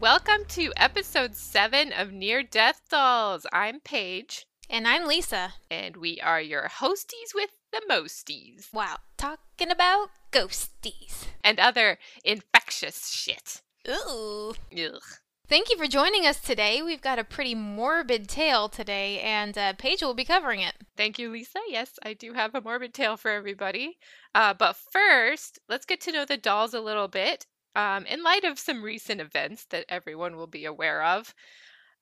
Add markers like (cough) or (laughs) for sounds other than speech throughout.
Welcome to episode 7 of Near Death Dolls. I'm Paige, And I'm Lisa. and we are your hosties with the mosties Wow, talking about ghosties. and other infectious shit. Ooh. Ugh. Thank you for joining us today. We've got a pretty morbid tale today, and uh, Paige will be covering it. Thank you, Lisa. Yes, I do have a morbid tale for everybody. Uh, but first, let's get to know the dolls a little bit. Um, in light of some recent events that everyone will be aware of,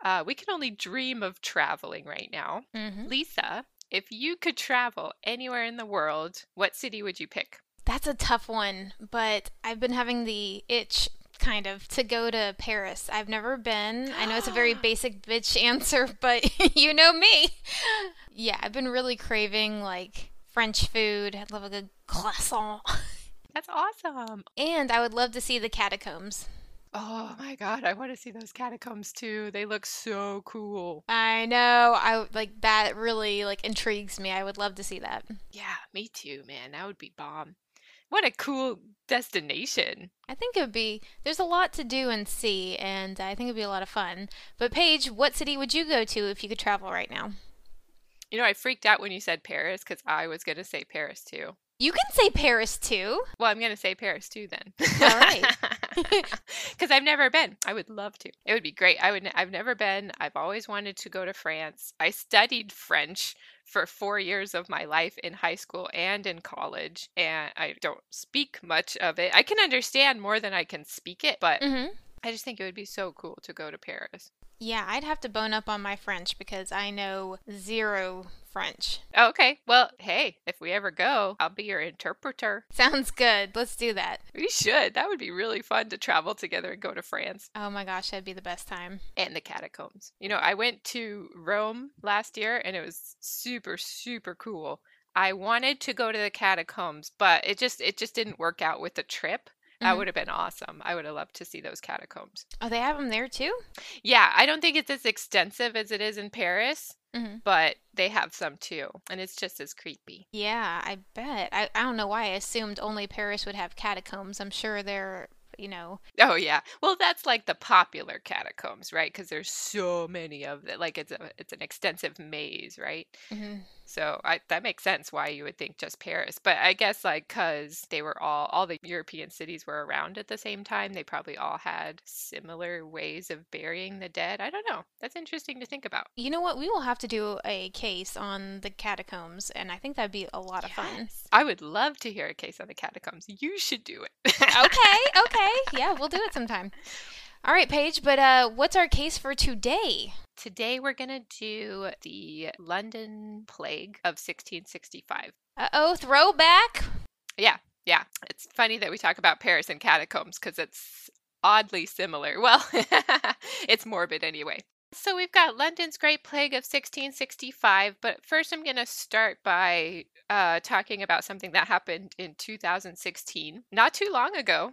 uh, we can only dream of traveling right now. Mm-hmm. Lisa, if you could travel anywhere in the world, what city would you pick? That's a tough one, but I've been having the itch kind of to go to Paris. I've never been. I know it's a very (gasps) basic bitch answer, (laughs) but (laughs) you know me. Yeah, I've been really craving like French food. I'd love a good croissant. (laughs) That's awesome. And I would love to see the catacombs. Oh my god, I want to see those catacombs too. They look so cool. I know. I like that really like intrigues me. I would love to see that. Yeah, me too, man. That would be bomb. What a cool destination. I think it would be there's a lot to do and see and I think it'd be a lot of fun. But Paige, what city would you go to if you could travel right now? You know, I freaked out when you said Paris because I was going to say Paris too. You can say Paris too. Well, I'm going to say Paris too then. (laughs) All right. (laughs) (laughs) Because I've never been. I would love to. It would be great. I would. I've never been. I've always wanted to go to France. I studied French for four years of my life in high school and in college, and I don't speak much of it. I can understand more than I can speak it, but Mhm. I just think it would be so cool to go to Paris. Yeah, I'd have to bone up on my French because I know zero French. Oh, okay. Well, hey, if we ever go, I'll be your interpreter. Sounds good. Let's do that. We should. That would be really fun to travel together and go to France. Oh my gosh, that'd be the best time. and the catacombs. You know, I went to Rome last year and it was super super cool. I wanted to go to the catacombs, but it just it just didn't work out with the trip. That Mhm. would have been awesome. I would have loved to see those catacombs. Oh, they have them there too? Yeah, I don't think it's as extensive as it is in Paris, Mhm. but they have some too, and it's just as creepy. Yeah, I bet. I, I don't know why I assumed only Paris would have catacombs. I'm sure they're, you know, Oh yeah. Well, that's like the popular catacombs, right? Because there's so many of them. Like it's a it's an extensive maze, right? mhm. So I, that makes sense why you would think just Paris. But I guess like because they were all all the European cities were around at the same time, they probably all had similar ways of burying the dead. I don't know. That's interesting to think about. You know what? We will have to do a case on the catacombs, and I think that'd be a lot of fun. I would love to hear a case on the catacombs. You should do it. Okay, (laughs) okay. Yeah, we'll do it sometime. All right, Paige, but uh, what's our case for today? Today we're gonna do the London Plague of 1665. Uh oh, throwback. Yeah, yeah. It's funny that we talk about Paris and catacombs because it's oddly similar. (laughs) Well, it's morbid anyway. So we've got London's Great Plague of 1665, but first I'm going to start by uh, talking about something that happened in 2016, not too long ago.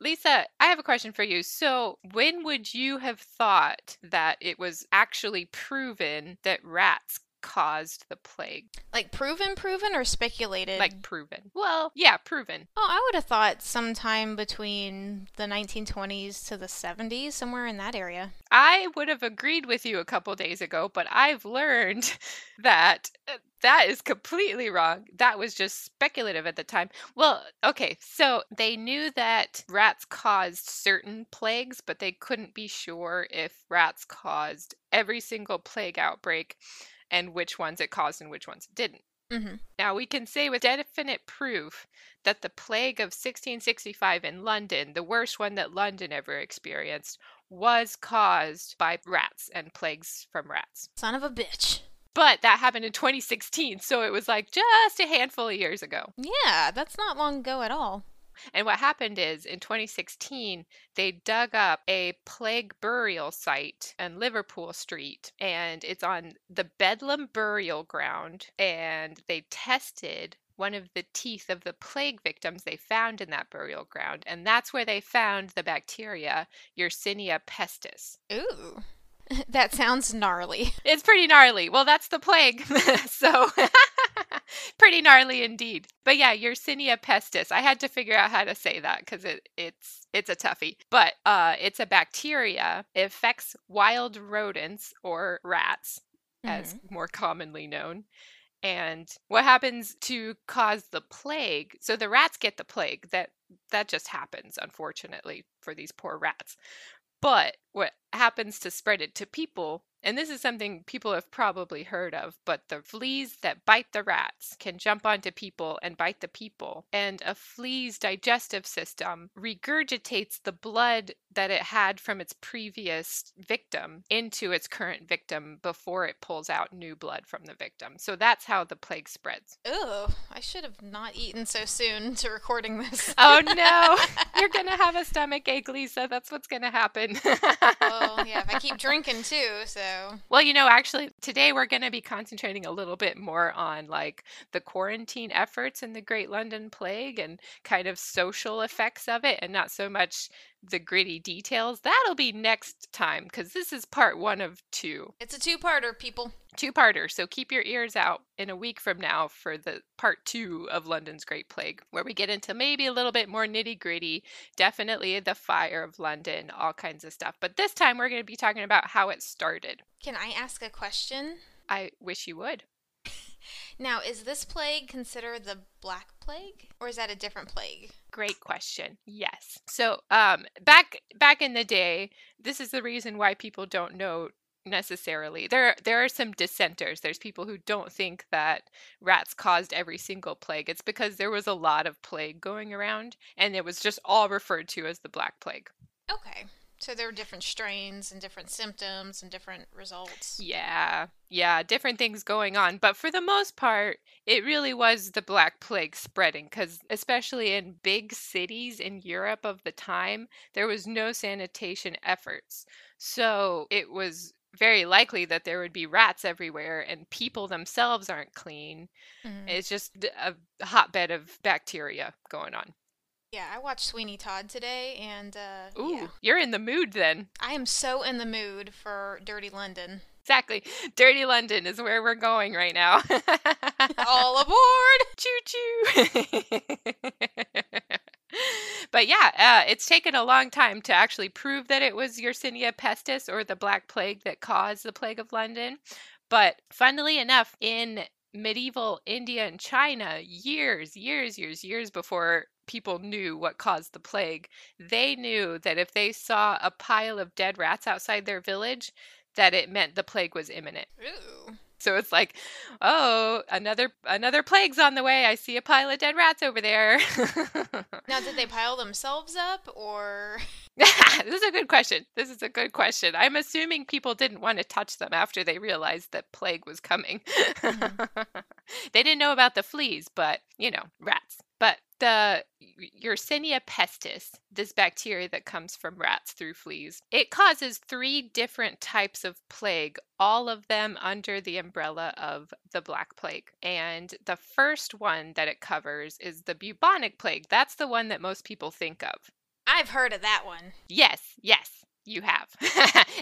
Lisa, I have a question for you. So, when would you have thought that it was actually proven that rats caused the plague? Like proven, proven, or speculated? Like, proven. Well, yeah, proven. oh, I would have thought sometime between the 1920s to the 70s, somewhere in that area. I would have agreed with you a couple days ago, but I've learned (laughs) that uh, that is completely wrong. That was just speculative at the time. Well, okay, so they knew that rats caused certain plagues, but they couldn't be sure if rats caused every single plague outbreak and which ones it caused and which ones it didn't. Mm-hmm. Now, we can say with definite proof that the plague of 1665 in London, the worst one that London ever experienced, was caused by rats and plagues from rats. Son of a bitch. But that happened in 2016, so it was like just a handful of years ago. Yeah, that's not long ago at all. And what happened is in 2016, they dug up a plague burial site on Liverpool Street, and it's on the Bedlam Burial Ground. And they tested one of the teeth of the plague victims they found in that burial ground. And that's where they found the bacteria Yersinia pestis. Ooh. (laughs) That sounds gnarly. It's pretty gnarly. Well, that's the plague. (laughs) so (laughs) (laughs) pretty gnarly indeed. But yeah, Yersinia pestis. I had to figure out how to say that because it, it's it's a toughie. But uh, it's a bacteria. It affects wild rodents or rats, as Mhm. more commonly known. And what happens to cause the plague? So the rats get the plague. That that just happens, unfortunately, for these poor rats. But what happens to spread it to people, and this is something people have probably heard of, but the fleas that bite the rats can jump onto people and bite the people. And a flea's digestive system regurgitates the blood that it had from its previous victim into its current victim before it pulls out new blood from the victim. So that's how the plague spreads. Ooh, I should have not eaten so soon to recording this. Oh no, (laughs) you're gonna have a stomach ache, Lisa. That's what's gonna happen. well, yeah, if I keep (laughs) drinking too, so. Well, you know, actually, today we're going to be concentrating a little bit more on like the quarantine efforts in the Great London Plague and kind of social effects of it, and not so much the gritty details. That'll be next time because this is part one of two. It's a two parter, people. Two parter. So keep your ears out in a week from now for the part two of London's Great Plague, where we get into maybe a little bit more nitty gritty, definitely the fire of London, all kinds of stuff. But this time we're going to be talking about how it started. Can I ask a question? I wish you would. (laughs) Now, is this plague considered the Black Plague, or is that a different plague? Great question. Yes. So, um, back back in the day, this is the reason why people don't know necessarily. There there are some dissenters. There's people who don't think that rats caused every single plague. It's because there was a lot of plague going around, and it was just all referred to as the Black Plague. Okay. So there were different strains and different symptoms and different results. Yeah, yeah, different things going on. But for the most part, it really was the Black Plague spreading because, especially in big cities in Europe of the time, there was no sanitation efforts. So it was very likely that there would be rats everywhere and people themselves aren't clean. Mhm. It's just a hotbed of bacteria going on. Yeah, I watched Sweeney Todd today, and uh, Ooh, yeah, you're in the mood then. I am so in the mood for Dirty London. Exactly. Dirty London is where we're going right now. (laughs) All aboard! Choo choo. (laughs) but yeah, uh, it's taken a long time to actually prove that it was Yersinia pestis or the Black Plague that caused the Plague of London. But funnily enough, in medieval India and China, years, years, years, years before people knew what caused the plague, they knew that if they saw a pile of dead rats outside their village, that it meant the plague was imminent. So it's like, oh, another another plague's on the way. I see a pile of dead rats over there. (laughs) Now, did they pile themselves up, or (laughs) (laughs) this is a good question. This is a good question. I'm assuming people didn't want to touch them after they realized that plague was coming. Mm-hmm. they didn't know about the fleas, but you know, rats. But the Yersinia pestis, this bacteria that comes from rats through fleas, it causes three different types of plague, all of them under the umbrella of the Black Plague. And the first one that it covers is the bubonic plague. That's the one that most people think of. I've heard of that one. Yes, yes, you have. (laughs)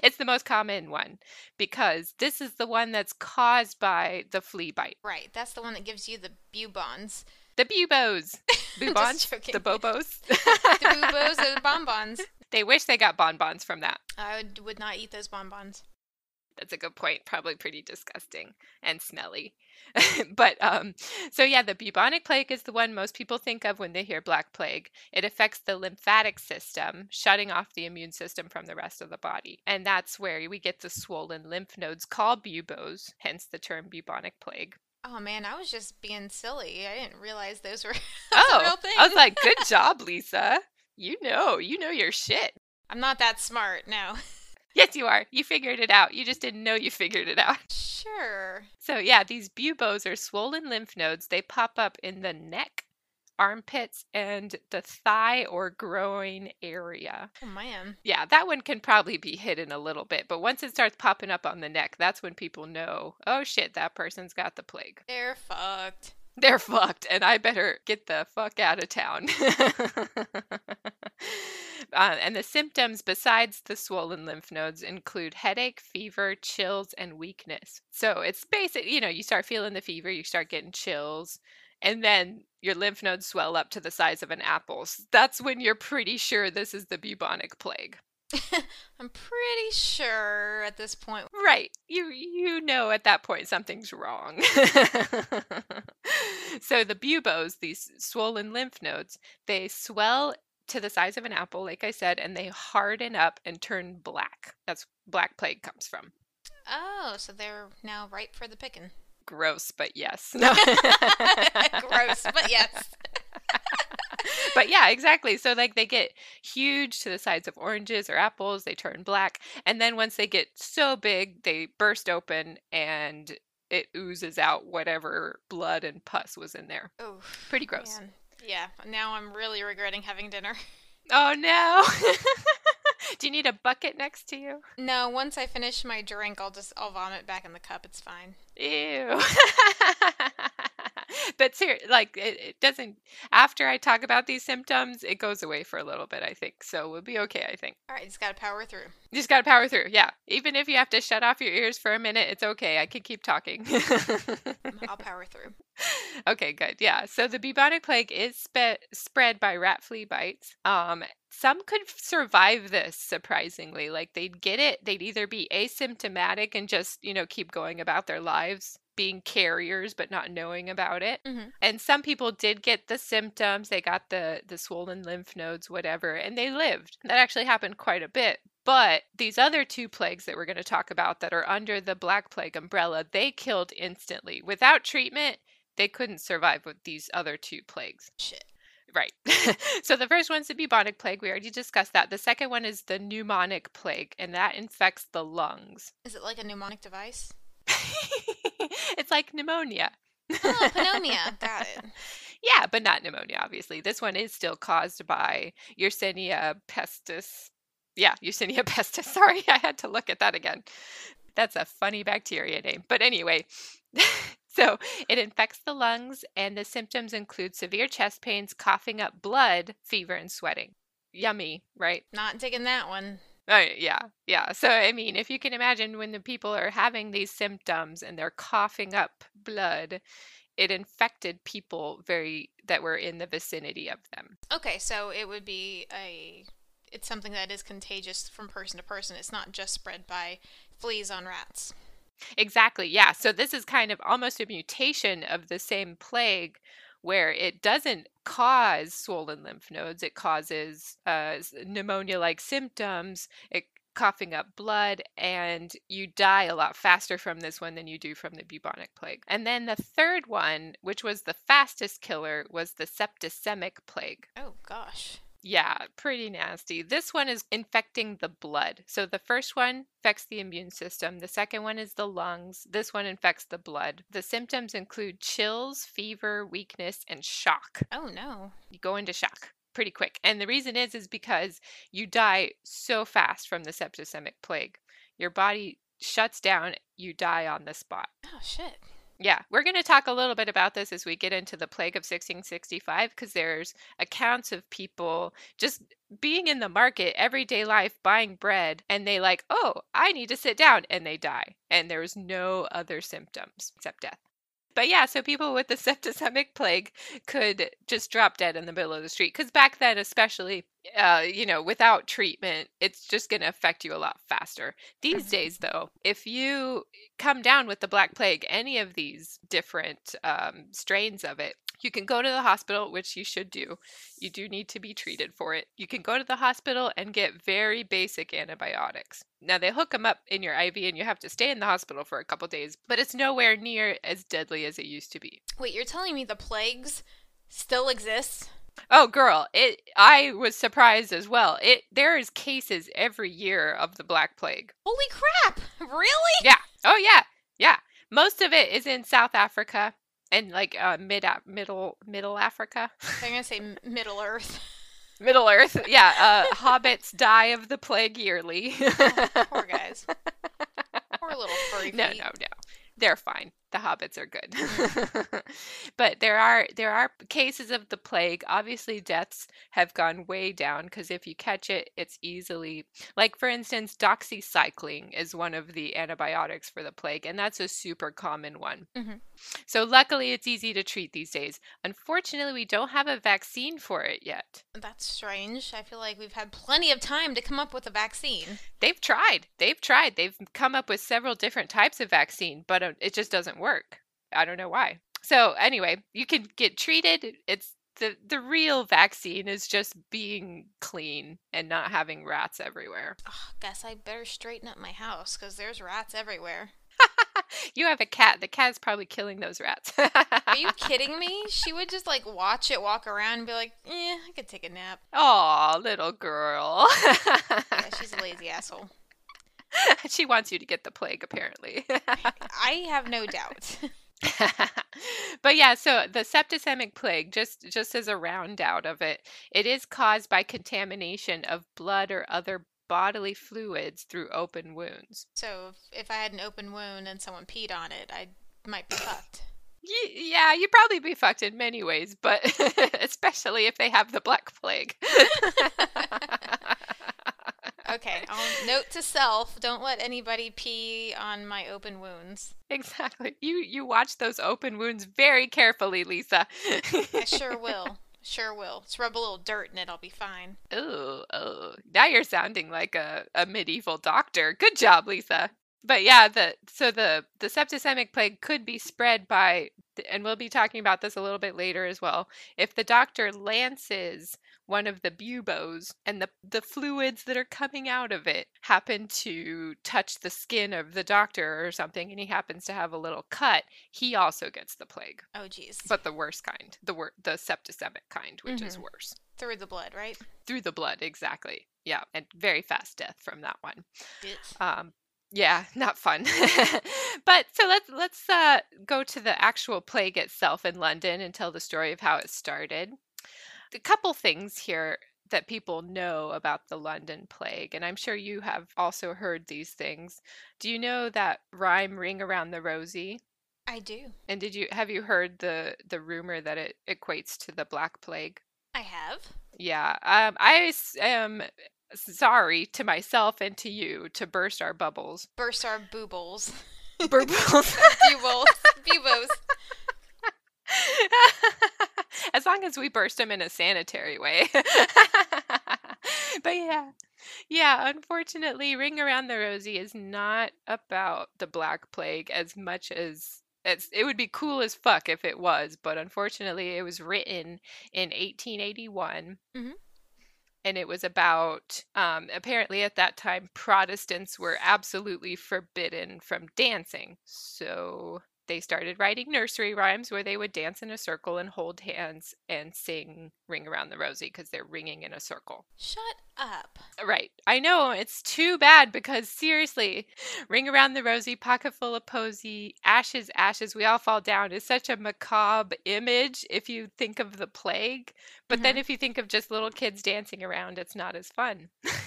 it's the most common one because this is the one that's caused by the flea bite. Right, that's the one that gives you the bubons. The bubos. (laughs) Bubons? the bobos. (laughs) The bubos or the bonbons. (laughs) they wish they got bonbons from that. I would, would not eat those bonbons. That's a good point. Probably pretty disgusting and smelly. but um so yeah, the bubonic plague is the one most people think of when they hear black plague. It affects the lymphatic system, shutting off the immune system from the rest of the body. And that's where we get the swollen lymph nodes called buboes, hence the term bubonic plague. Oh man, I was just being silly. I didn't realize those were (laughs) Oh, real thing. I was like, good job, (laughs) Lisa. You know, you know your shit. I'm not that smart, no. Yes, you are. You figured it out. You just didn't know you figured it out. Sure. So, yeah, these buboes are swollen lymph nodes. They pop up in the neck, armpits, and the thigh or groin area. Oh man. Yeah, that one can probably be hidden a little bit, but once it starts popping up on the neck, that's when people know, oh shit, that person's got the plague. They're fucked. they're fucked, and I better get the fuck out of town. (laughs) uh, and the symptoms, besides the swollen lymph nodes, include headache, fever, chills, and weakness. So it's basic, you know, you start feeling the fever, you start getting chills, and then your lymph nodes swell up to the size of an apple. That's when you're pretty sure this is the bubonic plague. (laughs) I'm pretty sure at this point. Right. You you know at that point something's wrong. (laughs) so the buboes, these swollen lymph nodes, they swell to the size of an apple, like I said, and they harden up and turn black. That's black plague comes from. Oh, so they're now ripe for the picking. Gross, but yes. No. (laughs) Gross, but yes. but yeah, exactly. So like they get huge to the size of oranges or apples, they turn black, and then once they get so big, they burst open and it oozes out whatever blood and pus was in there. Oh, pretty gross. Man. Yeah, now I'm really regretting having dinner. Oh no. (laughs) (laughs) Do you need a bucket next to you? No, once I finish my drink, I'll just I'll vomit back in the cup. It's fine. Ew. (laughs) but ser- like it, it, doesn't after I talk about these symptoms, it goes away for a little bit, I think. So we'll be okay, I think. All right, just got to power through. Just got to power through. Yeah. Even if you have to shut off your ears for a minute, it's okay. I can keep talking. (laughs) I'll power through. Okay, good. Yeah. So the bubonic plague is spe- spread by rat flea bites. Um, some could survive this surprisingly. Like they'd get it, they'd either be asymptomatic and just, you know, keep going about their lives being carriers but not knowing about it. Mm-hmm. And some people did get the symptoms. They got the the swollen lymph nodes whatever and they lived. That actually happened quite a bit. But these other two plagues that we're going to talk about that are under the black plague umbrella, they killed instantly. Without treatment, they couldn't survive with these other two plagues. Shit. Right. (laughs) so the first one's the bubonic plague. We already discussed that. The second one is the pneumonic plague, and that infects the lungs. Is it like a mnemonic device? (laughs) it's like pneumonia. oh, pneumonia. (laughs) Got it. Yeah, but not pneumonia, obviously. This one is still caused by Yersinia pestis. Yeah, Yersinia pestis. Sorry, I had to look at that again. That's a funny bacteria name. But anyway, so it infects the lungs, and the symptoms include severe chest pains, coughing up blood, fever, and sweating. Yummy, right? Not taking that one. Oh, yeah, yeah. So, I mean, if you can imagine when the people are having these symptoms and they're coughing up blood, it infected people very that were in the vicinity of them. Okay, so it would be a it's something that is contagious from person to person. It's not just spread by fleas on rats. Exactly. Yeah. So this is kind of almost a mutation of the same plague where it doesn't cause swollen lymph nodes, it causes uh, pneumonia like symptoms, it coughing up blood, and you die a lot faster from this one than you do from the bubonic plague. And then the third one, which was the fastest killer, was the septicemic plague. Oh, gosh. Yeah, pretty nasty. This one is infecting the blood. So the first one infects the immune system. The second one is the lungs. This one infects the blood. The symptoms include chills, fever, weakness, and shock. Oh no. You go into shock pretty quick. And the reason is is because you die so fast from the septicemic plague. Your body shuts down, you die on the spot. Oh shit. Yeah, we're going to talk a little bit about this as we get into the plague of 1665 because there's accounts of people just being in the market, everyday life, buying bread, and they like, oh, I need to sit down, and they die. And there's no other symptoms except death. But yeah, so people with the (laughs) septicemic plague could just drop dead in the middle of the street. Because back then, especially, uh, you know, without treatment, it's just going to affect you a lot faster. These mm-hmm. days, though, if you come down with the Black Plague, any of these different um, strains of it, you can go to the hospital, which you should do. You do need to be treated for it. You can go to the hospital and get very basic antibiotics. Now, they hook them up in your IV and you have to stay in the hospital for a couple days, but it's nowhere near as deadly as it used to be. Wait, you're telling me the plagues still exist? Oh, girl, it. I was surprised as well. It there is cases every year of the Black Plague. Holy crap! Really? Yeah. Oh yeah. Yeah. Most of it is in South Africa and like uh, mid middle middle Africa. I'm gonna say Middle Earth. (laughs) Middle Earth, yeah. Uh, (laughs) hobbits die of the plague yearly. oh, poor guys. (laughs) Poor little furry No, no, no. They're fine. The hobbits are good. (laughs) but there are there are cases of the plague. Obviously, deaths have gone way down because if you catch it, it's easily like for instance, doxycycline is one of the antibiotics for the plague, and that's a super common one. Mhm. So luckily, it's easy to treat these days. Unfortunately, we don't have a vaccine for it yet. That's strange. I feel like we've had plenty of time to come up with a vaccine. They've tried. They've tried. They've come up with several different types of vaccine, but uh, it just doesn't work. I don't know why. So anyway, you can get treated. It's the the real vaccine is just being clean and not having rats everywhere. Ugh, guess I better straighten up my house because there's rats everywhere. (laughs) you have a cat. The cat's probably killing those rats. Are you (laughs) kidding me? She would just like watch it walk around and be like, eh, I could take a nap. Aw, little girl. Yeah, she's a (laughs) lazy asshole. (laughs) she wants you to get the plague, apparently. I have no doubt. (laughs) but yeah, so the septicemic plague, just just as a round out of it, it is caused by contamination of blood or other bodily fluids through open wounds. So if, if I had an open wound and someone peed on it, I might be fucked. Yeah, you'd probably be fucked in many ways, but (laughs) especially if they have the black plague. Okay, I'll note to self: don't let anybody pee on my open wounds. exactly. You you watch those open wounds very carefully, Lisa. I (laughs) sure will. Sure will. Just rub a little dirt in it, I'll be fine. Oh, oh. Now you're sounding like a, a medieval doctor. Good job, Lisa. But yeah, the so the the septicemic plague could be spread by and we'll be talking about this a little bit later as well. If the doctor lances one of the buboes and the the fluids that are coming out of it happen to touch the skin of the doctor or something and he happens to have a little cut, he also gets the plague. Oh, jeez. But the worst kind, the wor- the septicemic kind, which is Mhm. worse Through the blood, right? through the blood exactly yeah and very fast death from that one um yeah not fun. (laughs) But so let's let's uh go to the actual plague itself in london and tell the story of how it started. A couple things here that people know about the london plague and i'm sure you have also heard these things. Do you know that rhyme ring around the rosy I do. and did you have you heard the the rumor that it equates to the black plague? I have. Yeah, um, I am sorry to myself and to you to burst our bubbles. Burst our boobles. Burbles. Bubbles. (laughs) Bubos. (laughs) as long as we burst them in a sanitary way. (laughs) but yeah, yeah, unfortunately, Ring Around the Rosie is not about the Black Plague as much as. It's, it would be cool as fuck if it was, but unfortunately, it was written in 1881 Mhm. And it was about um, apparently at that time protestants were absolutely forbidden from dancing so they started writing nursery rhymes where they would dance in a circle and hold hands and sing ring around the rosy because they're ringing in a circle Shut up. right i know it's too bad because seriously (sighs) ring around the rosy pocket full of posy ashes ashes we all fall down is such a macabre image if you think of the plague but then mm-hmm. if you think of just little kids dancing around it's not as fun (laughs)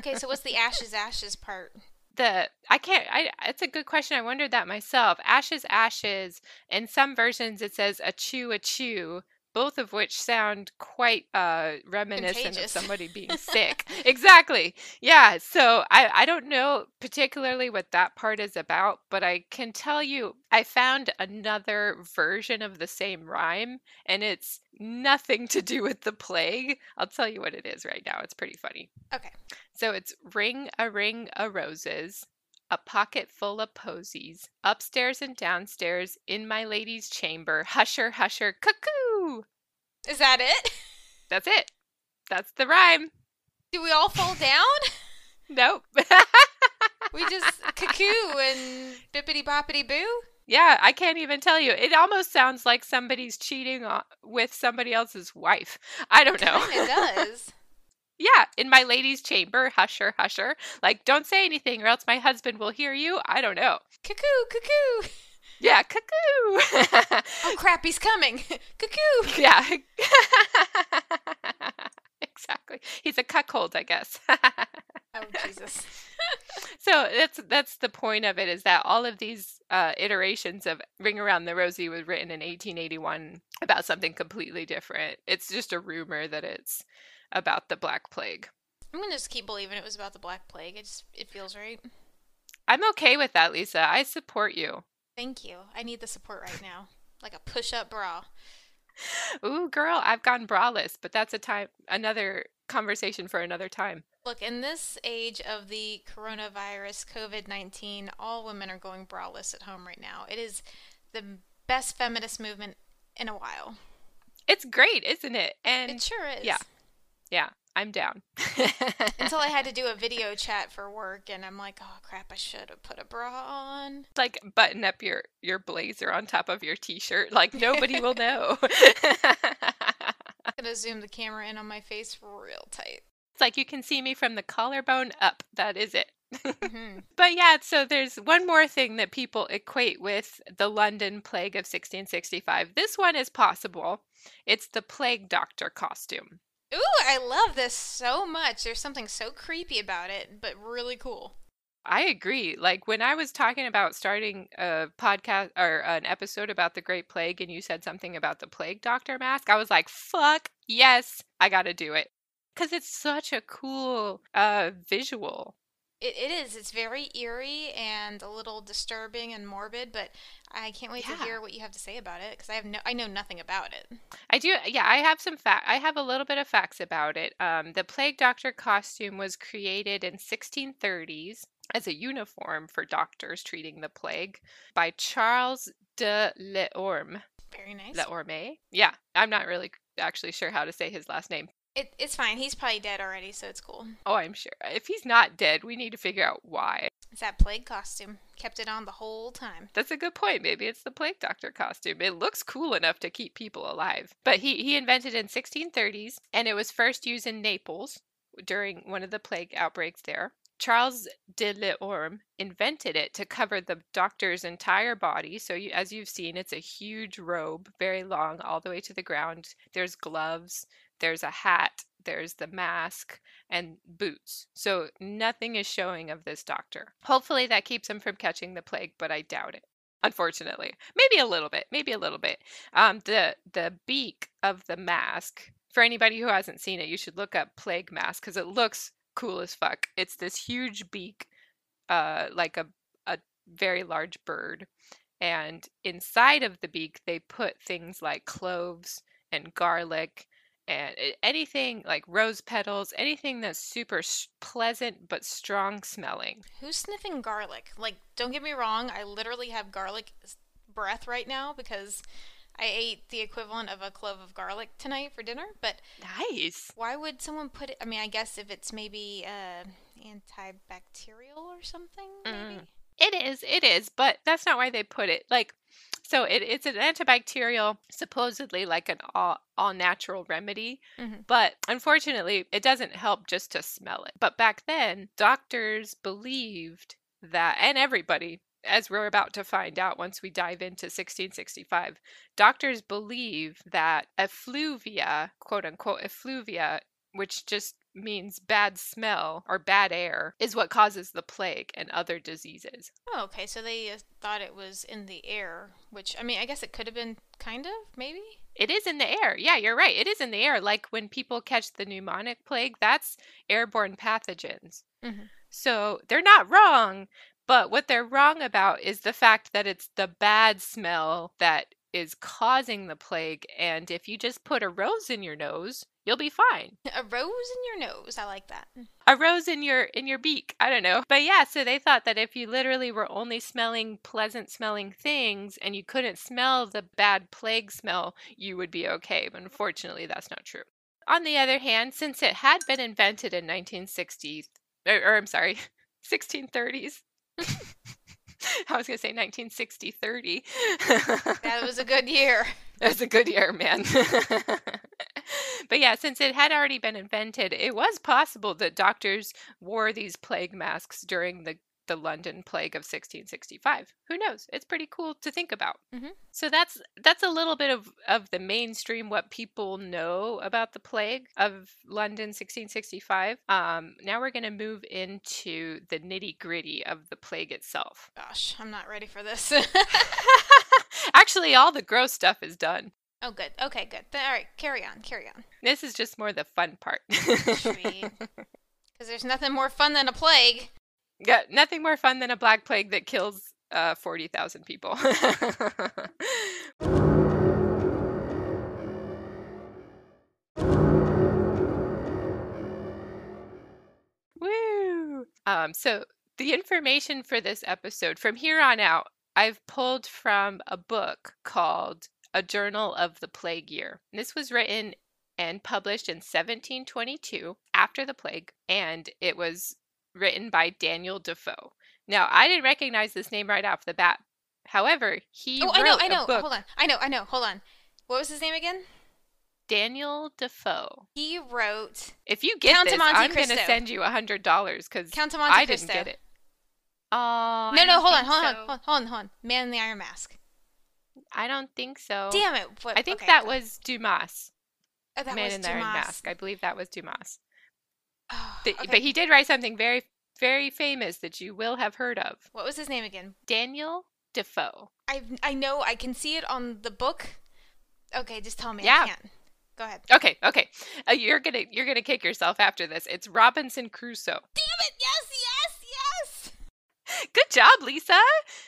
Okay, so what's the ashes ashes part? The I can't I it's a good question. I wondered that myself. Ashes ashes. In some versions it says a chew a chew, both of which sound quite uh reminiscent of somebody being (laughs) sick. exactly. Yeah. So I I don't know particularly what that part is about, but I can tell you I found another version of the same rhyme and it's nothing to do with the plague. I'll tell you what it is right now. It's pretty funny. Okay. So it's ring a ring a roses, a pocket full of posies, upstairs and downstairs in my lady's chamber, husher, husher, cuckoo. Is that it? That's it. That's the rhyme. Do we all fall down? Nope. We just cuckoo and bippity boppity boo? yeah, I can't even tell you. It almost sounds like somebody's cheating with somebody else's wife. I don't know. Kinda does. Yeah, in my lady's chamber, husher, husher. Like, don't say anything or else my husband will hear you. I don't know. Cuckoo, cuckoo. Yeah, cuckoo. (laughs) Oh crap, he's coming. (laughs) cuckoo. (laughs) Yeah. exactly. He's a cuckold, I guess. Oh Jesus. so that's that's the point of it is that all of these uh, iterations of Ring Around the Rosie was written in 1881 about something completely different. It's just a rumor that it's about the Black Plague. I'm gonna just keep believing it was about the Black Plague. It just it feels right. I'm okay with that, Lisa. I support you. Thank you. I need the support right now, like a push-up bra. Ooh, girl, I've gone braless, but that's a time another conversation for another time. Look, in this age of the coronavirus, COVID 19, all women are going braless at home right now. It is the best feminist movement in a while. It's great, isn't it? And It sure is. yeah. Yeah, I'm down. Until I had to do a (laughs) video chat for work, and I'm like, oh crap, I should have put a bra on. like button up your your blazer on top of your t-shirt like nobody will (laughs) know. I'm gonna zoom the camera in on my face real tight. it's like you can see me from the collarbone up. That is it. hmm (laughs) But yeah, so there's one more thing that people equate with the London plague of 1665. This one is possible. It's the plague doctor costume. Ooh, I love this so much. There's something so creepy about it, but really cool. I agree. Like when I was talking about starting a podcast or an episode about the Great Plague and you said something about the plague doctor mask, I was like, fuck, yes, I got to do it. Because it's such a cool uh, visual. It, it is. It's very eerie and a little disturbing and morbid, but I can't wait Yeah. to hear what you have to say about it because I have no, I know nothing about it. I do, yeah, I have some fact. I have a little bit of facts about it. Um, the plague doctor costume was created in 1630s as a uniform for doctors treating the plague by Charles de L'Orme. Very nice. L'Orme? Yeah, I'm not really actually sure how to say his last name. It, it's fine. He's probably dead already, so it's cool. Oh, I'm sure. If he's not dead, we need to figure out why. It's that plague costume. Kept it on the whole time. That's a good point. Maybe it's the plague doctor costume. It looks cool enough to keep people alive. But he, he invented it in 1630s, and it was first used in Naples during one of the plague outbreaks there. Charles de L'Orme invented it to cover the doctor's entire body. So, you, as you've seen, it's a huge robe, very long, all the way to the ground. There's gloves, there's a hat, there's the mask, and boots. So, nothing is showing of this doctor. Hopefully, that keeps him from catching the plague, but I doubt it. Unfortunately, maybe a little bit, maybe a little bit. Um, the the beak of the mask. For anybody who hasn't seen it, you should look up plague mask because it looks cool as fuck. It's this huge beak, uh, like a a very large bird, and inside of the beak they put things like cloves and garlic and anything like rose petals, anything that's super s- pleasant but strong smelling. Who's sniffing garlic? Like, don't get me wrong. I literally have garlic breath right now because I ate the equivalent of a clove of garlic tonight for dinner. But Nice. why would someone put it? I mean, I guess if it's maybe uh, antibacterial or something, maybe. It is, it is, but that's not why they put it. Like, so it, it's an antibacterial, supposedly like an all, all natural remedy, Mhm. but unfortunately, it doesn't help just to smell it. But back then, doctors believed that, and everybody, as we're about to find out once we dive into 1665, doctors believe that effluvia, quote unquote, effluvia, which just means bad smell or bad air, is what causes the plague and other diseases. Oh, okay. So they uh, thought it was in the air, which I mean, I guess it could have been kind of maybe. It is in the air. Yeah, you're right. It is in the air. Like when people catch the pneumonic plague, that's airborne pathogens. Mhm. So they're not wrong, but what they're wrong about is the fact that it's the bad smell that is causing the plague. And if you just put a rose in your nose, you'll be fine. (laughs) A rose in your nose. I like that. Mm. A rose in your in your beak. I don't know. But yeah, so they thought that if you literally were only smelling pleasant smelling things and you couldn't smell the bad plague smell, you would be okay. But unfortunately, that's not true. On the other hand, since it had been invented in 1960s, or, or I'm sorry, (laughs) 1630s. (laughs) (laughs) I was going to say 1960 30. That was a (laughs) good year. That was a good year, man. (laughs) but yeah, since it had already been invented, it was possible that doctors wore these plague masks during the the London plague of 1665. Who knows? It's pretty cool to think about. Mhm. So that's that's a little bit of of the mainstream what people know about the plague of London 1665. Um, now we're going to move into the nitty gritty of the plague itself. Gosh, I'm not ready for this. (laughs) Actually, all the gross stuff is done. oh, good. Okay, good. All right, carry on, carry on. This is just more the fun part. Because (laughs) there's nothing more fun than a plague. Yeah, nothing more fun than a black plague that kills uh, 40,000 people. (laughs) Woo! Um, so, the information for this episode from here on out, I've pulled from a book called A Journal of the Plague Year. This was written and published in 1722 after the plague, and it was written by Daniel Defoe. Now, I didn't recognize this name right off the bat. However, he Oh, I know, I know. Hold on. I know, I know. Hold on. What was his name again? Daniel Defoe. He wrote If you get Count this, I'm going to send you a hundred dollars because Count of Monte I didn't get it. Oh, No, no, hold on, hold on, hold on, hold on, hold on. Man in the Iron Mask. I don't think so. Damn it. What, I think okay, that was Dumas. oh, that Man was in the Iron Mask. I believe that was Dumas. (sighs) Oh, The- okay. But he did write something very, very famous that you will have heard of. What was his name again? Daniel Defoe. I I know I can see it on the book. Okay, just tell me. Yeah. I can't. Go ahead. Okay, okay. Uh, you're gonna you're gonna kick yourself after this. It's Robinson Crusoe. Damn it! Yes, yes, yes. Good job, Lisa.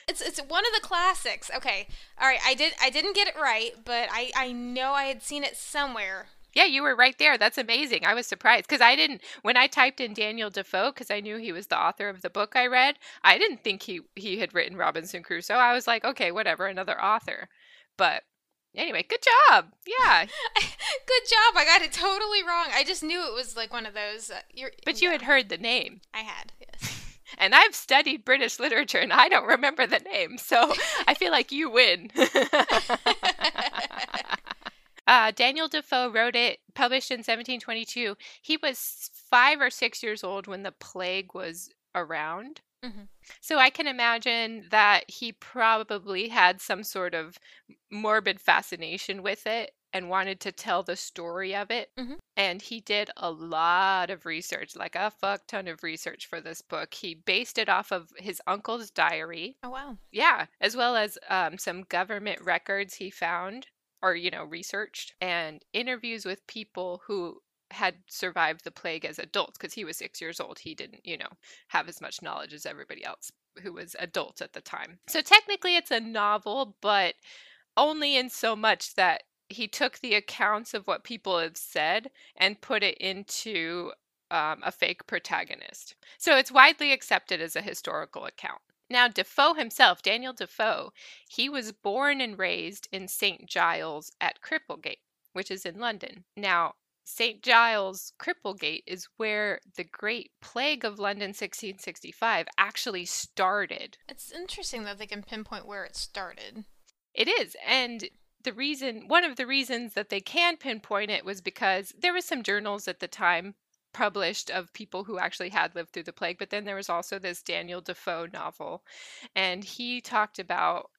It's it's one of the classics. Okay, all right. I did I didn't get it right, but I I know I had seen it somewhere. Yeah, you were right there. That's amazing. I was surprised because I didn't when I typed in Daniel Defoe because I knew he was the author of the book I read. I didn't think he he had written Robinson Crusoe. I was like, okay, whatever, another author. But anyway, good job. Yeah, (laughs) Good job. I got it totally wrong. I just knew it was like one of those. Uh, you're, but you yeah, had heard the name, I had. Yes. (laughs) and I've studied British literature, and I don't remember the name, so (laughs) I feel like you win. Uh, Daniel Defoe wrote it, published in 1722. He was five or six years old when the plague was around. Mhm. So I can imagine that he probably had some sort of morbid fascination with it and wanted to tell the story of it. Mhm. And he did a lot of research, like a fuck ton of research for this book. He based it off of his uncle's diary Oh wow. yeah, as well as um, some government records he found or, you know, researched and interviews with people who had survived the plague as adults because he was six years old. He didn't, you know, have as much knowledge as everybody else who was adults at the time. So technically it's a novel, but only in so much that he took the accounts of what people have said and put it into um, a fake protagonist. So it's widely accepted as a historical account. Now, Defoe himself, Daniel Defoe, he was born and raised in St. Giles at Cripplegate, which is in London. Now, St. Giles Cripplegate is where the Great Plague of London 1665 actually started. It's interesting that they can pinpoint where it started. It is. And the reason, one of the reasons that they can pinpoint it was because there was some journals at the time published of people who actually had lived through the plague, but then there was also this Daniel Defoe novel, and he talked about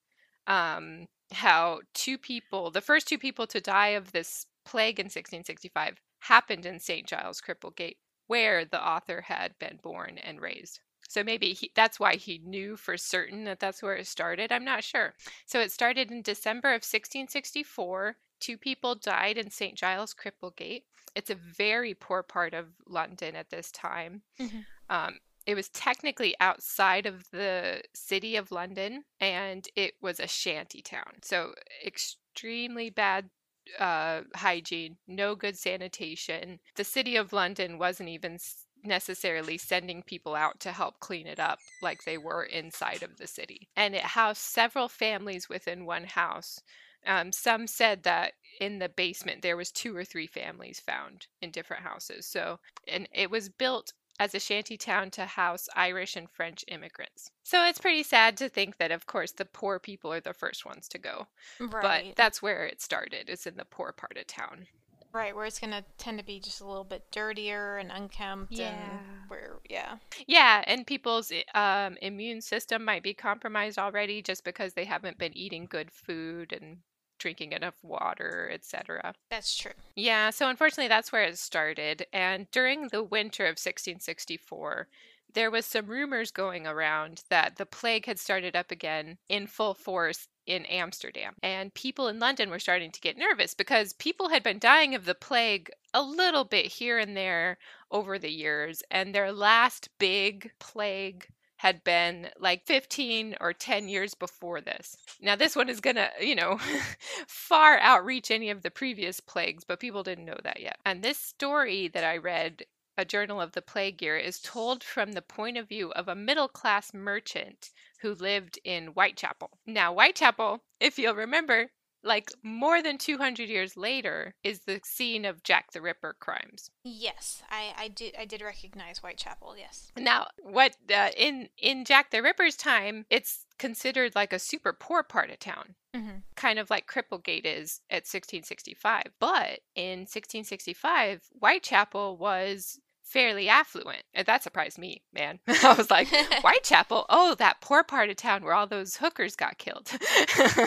um, how two people, the first two people to die of this plague in 1665, happened in St. Giles Cripplegate, where the author had been born and raised. So maybe he, that's why he knew for certain that that's where it started. I'm not sure. So it started in December of 1664. Two people died in St. Giles Cripplegate. It's a very poor part of London at this time. Mhm. Um, it was technically outside of the city of London and it was a shanty town. So extremely bad uh, hygiene, no good sanitation. The city of London wasn't even necessarily sending people out to help clean it up like they were inside of the city. And it housed several families within one house. Um, some said that in the basement there was two or three families found in different houses. So, and it was built as a shanty town to house Irish and French immigrants. So it's pretty sad to think that, of course, the poor people are the first ones to go. Right. But that's where it started, It's in the poor part of town. Right, where it's going to tend to be just a little bit dirtier and unkempt Yeah. and where yeah. Yeah, and people's um, immune system might be compromised already just because they haven't been eating good food and drinking enough water, etc. That's true. Yeah, so unfortunately, that's where it started. And during the winter of 1664, there was some rumors going around that the plague had started up again in full force in Amsterdam. And people in London were starting to get nervous because people had been dying of the plague a little bit here and there over the years. And their last big plague had been like 15 or 10 years before this. Now, this one is going to, you know, (laughs) far outreach any of the previous plagues, but people didn't know that yet. And this story that I read, A Journal of the Plague Year, is told from the point of view of a middle class merchant who lived in Whitechapel. Now, Whitechapel, if you'll remember, like more than 200 years later, is the scene of Jack the Ripper crimes. Yes, I, I did I did recognize Whitechapel. Yes. Now, what uh, in in Jack the Ripper's time, it's considered like a super poor part of town, hmm kind of like Cripplegate is at 1665. But in 1665, Whitechapel was fairly affluent. And that surprised me, man. (laughs) I was like, (laughs) Whitechapel? Oh, that poor part of town where all those hookers got killed.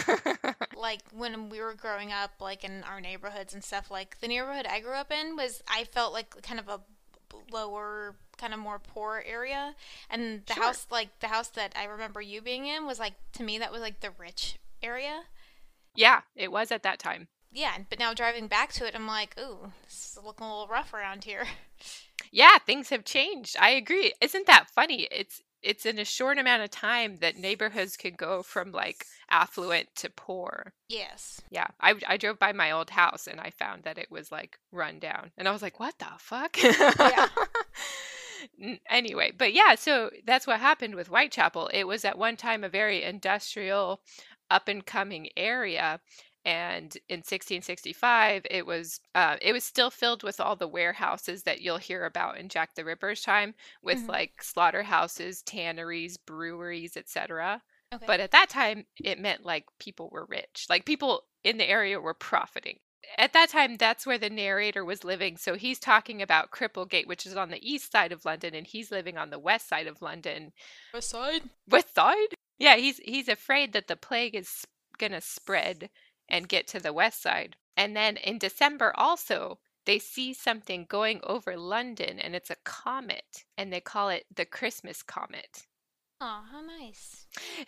(laughs) like when we were growing up, like in our neighborhoods and stuff. Like the neighborhood I grew up in was I felt like kind of a lower, kind of more poor area, and the Sure. house, like the house that I remember you being in, was like to me that was like the rich area. yeah, it was at that time. Yeah, but now driving back to it, I'm like, ooh, this is looking a little rough around here. Yeah, things have changed. I agree. Isn't that funny? It's it's in a short amount of time that neighborhoods can go from like affluent to poor. Yes. Yeah, I I drove by my old house and I found that it was like run down. And I was like, "What the fuck?" Yeah. (laughs) Anyway, but yeah, so that's what happened with Whitechapel. It was at one time a very industrial up and coming area and in 1665 it was uh, it was still filled with all the warehouses that you'll hear about in Jack the Ripper's time with Mhm. like slaughterhouses, tanneries, breweries, etc. Okay. But at that time, it meant like people were rich. Like people in the area were profiting. At that time, that's where the narrator was living. So he's talking about Cripplegate, which is on the east side of London, and he's living on the west side of London. West side. West side? Yeah, he's he's afraid that the plague is gonna spread and get to the west side. And then in December also, they see something going over London, and it's a comet, and they call it the Christmas comet. Oh, how nice. (laughs)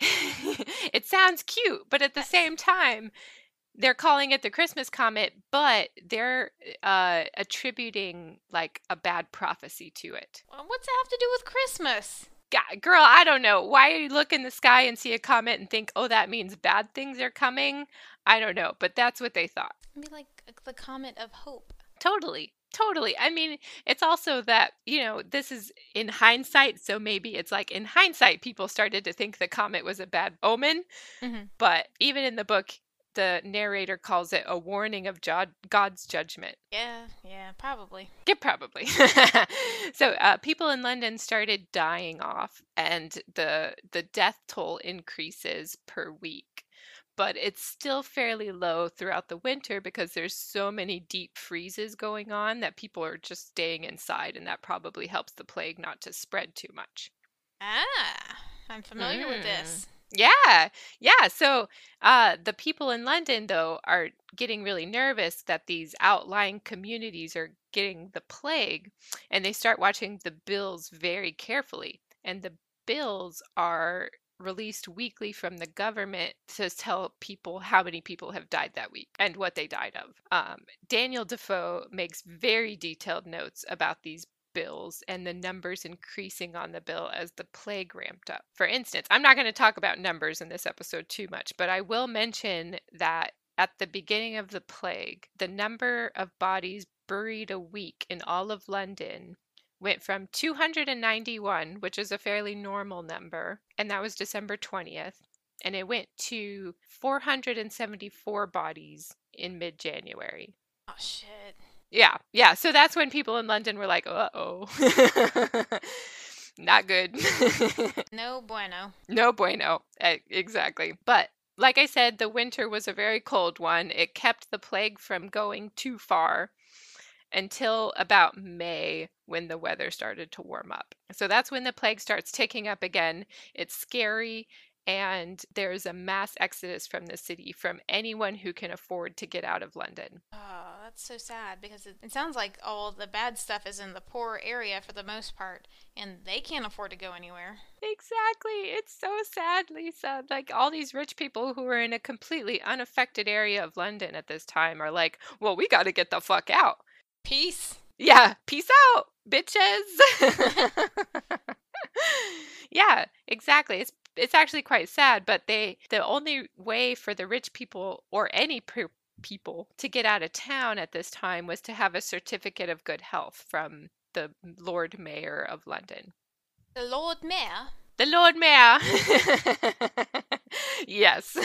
it sounds cute, but at the same time, they're calling it the Christmas comet, but they're uh, attributing like a bad prophecy to it. What's that have to do with Christmas? Ga- Girl, I don't know. Why you look in the sky and see a comet and think, oh, that means bad things are coming? I don't know, but that's what they thought. It'd be like the comet of hope. Totally. Totally. I mean, it's also that, you know, this is in hindsight. So maybe it's like in hindsight, people started to think the comet was a bad omen. Mhm. But even in the book, the narrator calls it a warning of God's judgment. Yeah, yeah, probably. Yeah, probably. (laughs) so uh, people in London started dying off, and the the death toll increases per week. But it's still fairly low throughout the winter because there's so many deep freezes going on that people are just staying inside, and that probably helps the plague not to spread too much. Ah, I'm familiar with this. Yeah, yeah. So uh, the people in London, though, are getting really nervous that these outlying communities are getting the plague, and they start watching the bills very carefully. And the bills are released weekly from the government to tell people how many people have died that week and what they died of. Um, Daniel Defoe makes very detailed notes about these bills and the numbers increasing on the bill as the plague ramped up. For instance, I'm not going to talk about numbers in this episode too much, but I will mention that at the beginning of the plague, the number of bodies buried a week in all of London went from 291, which is a fairly normal number, and that was December 20th, and it went to 474 bodies in mid January. Oh shit. Yeah, yeah. So that's when people in London were like, uh oh. (laughs) Not good. (laughs) No bueno. no bueno. E- Exactly. But like I said, the winter was a very cold one. It kept the plague from going too far. until about May when the weather started to warm up. So that's when the plague starts ticking up again. It's scary and there's a mass exodus from the city from anyone who can afford to get out of London. Oh, that's so sad because it, it, sounds like all the bad stuff is in the poor area for the most part, and they can't afford to go anywhere. Exactly. It's so sad, Lisa. Like all these rich people who are in a completely unaffected area of London at this time are like, well, we got to get the fuck out. Peace. Yeah, peace out, bitches. (laughs) (laughs) yeah, exactly. It's it's actually quite sad, but they the only way for the rich people or any people to get out of town at this time was to have a certificate of good health from the Lord Mayor of London. The Lord Mayor? The Lord Mayor. (laughs) (laughs) yes.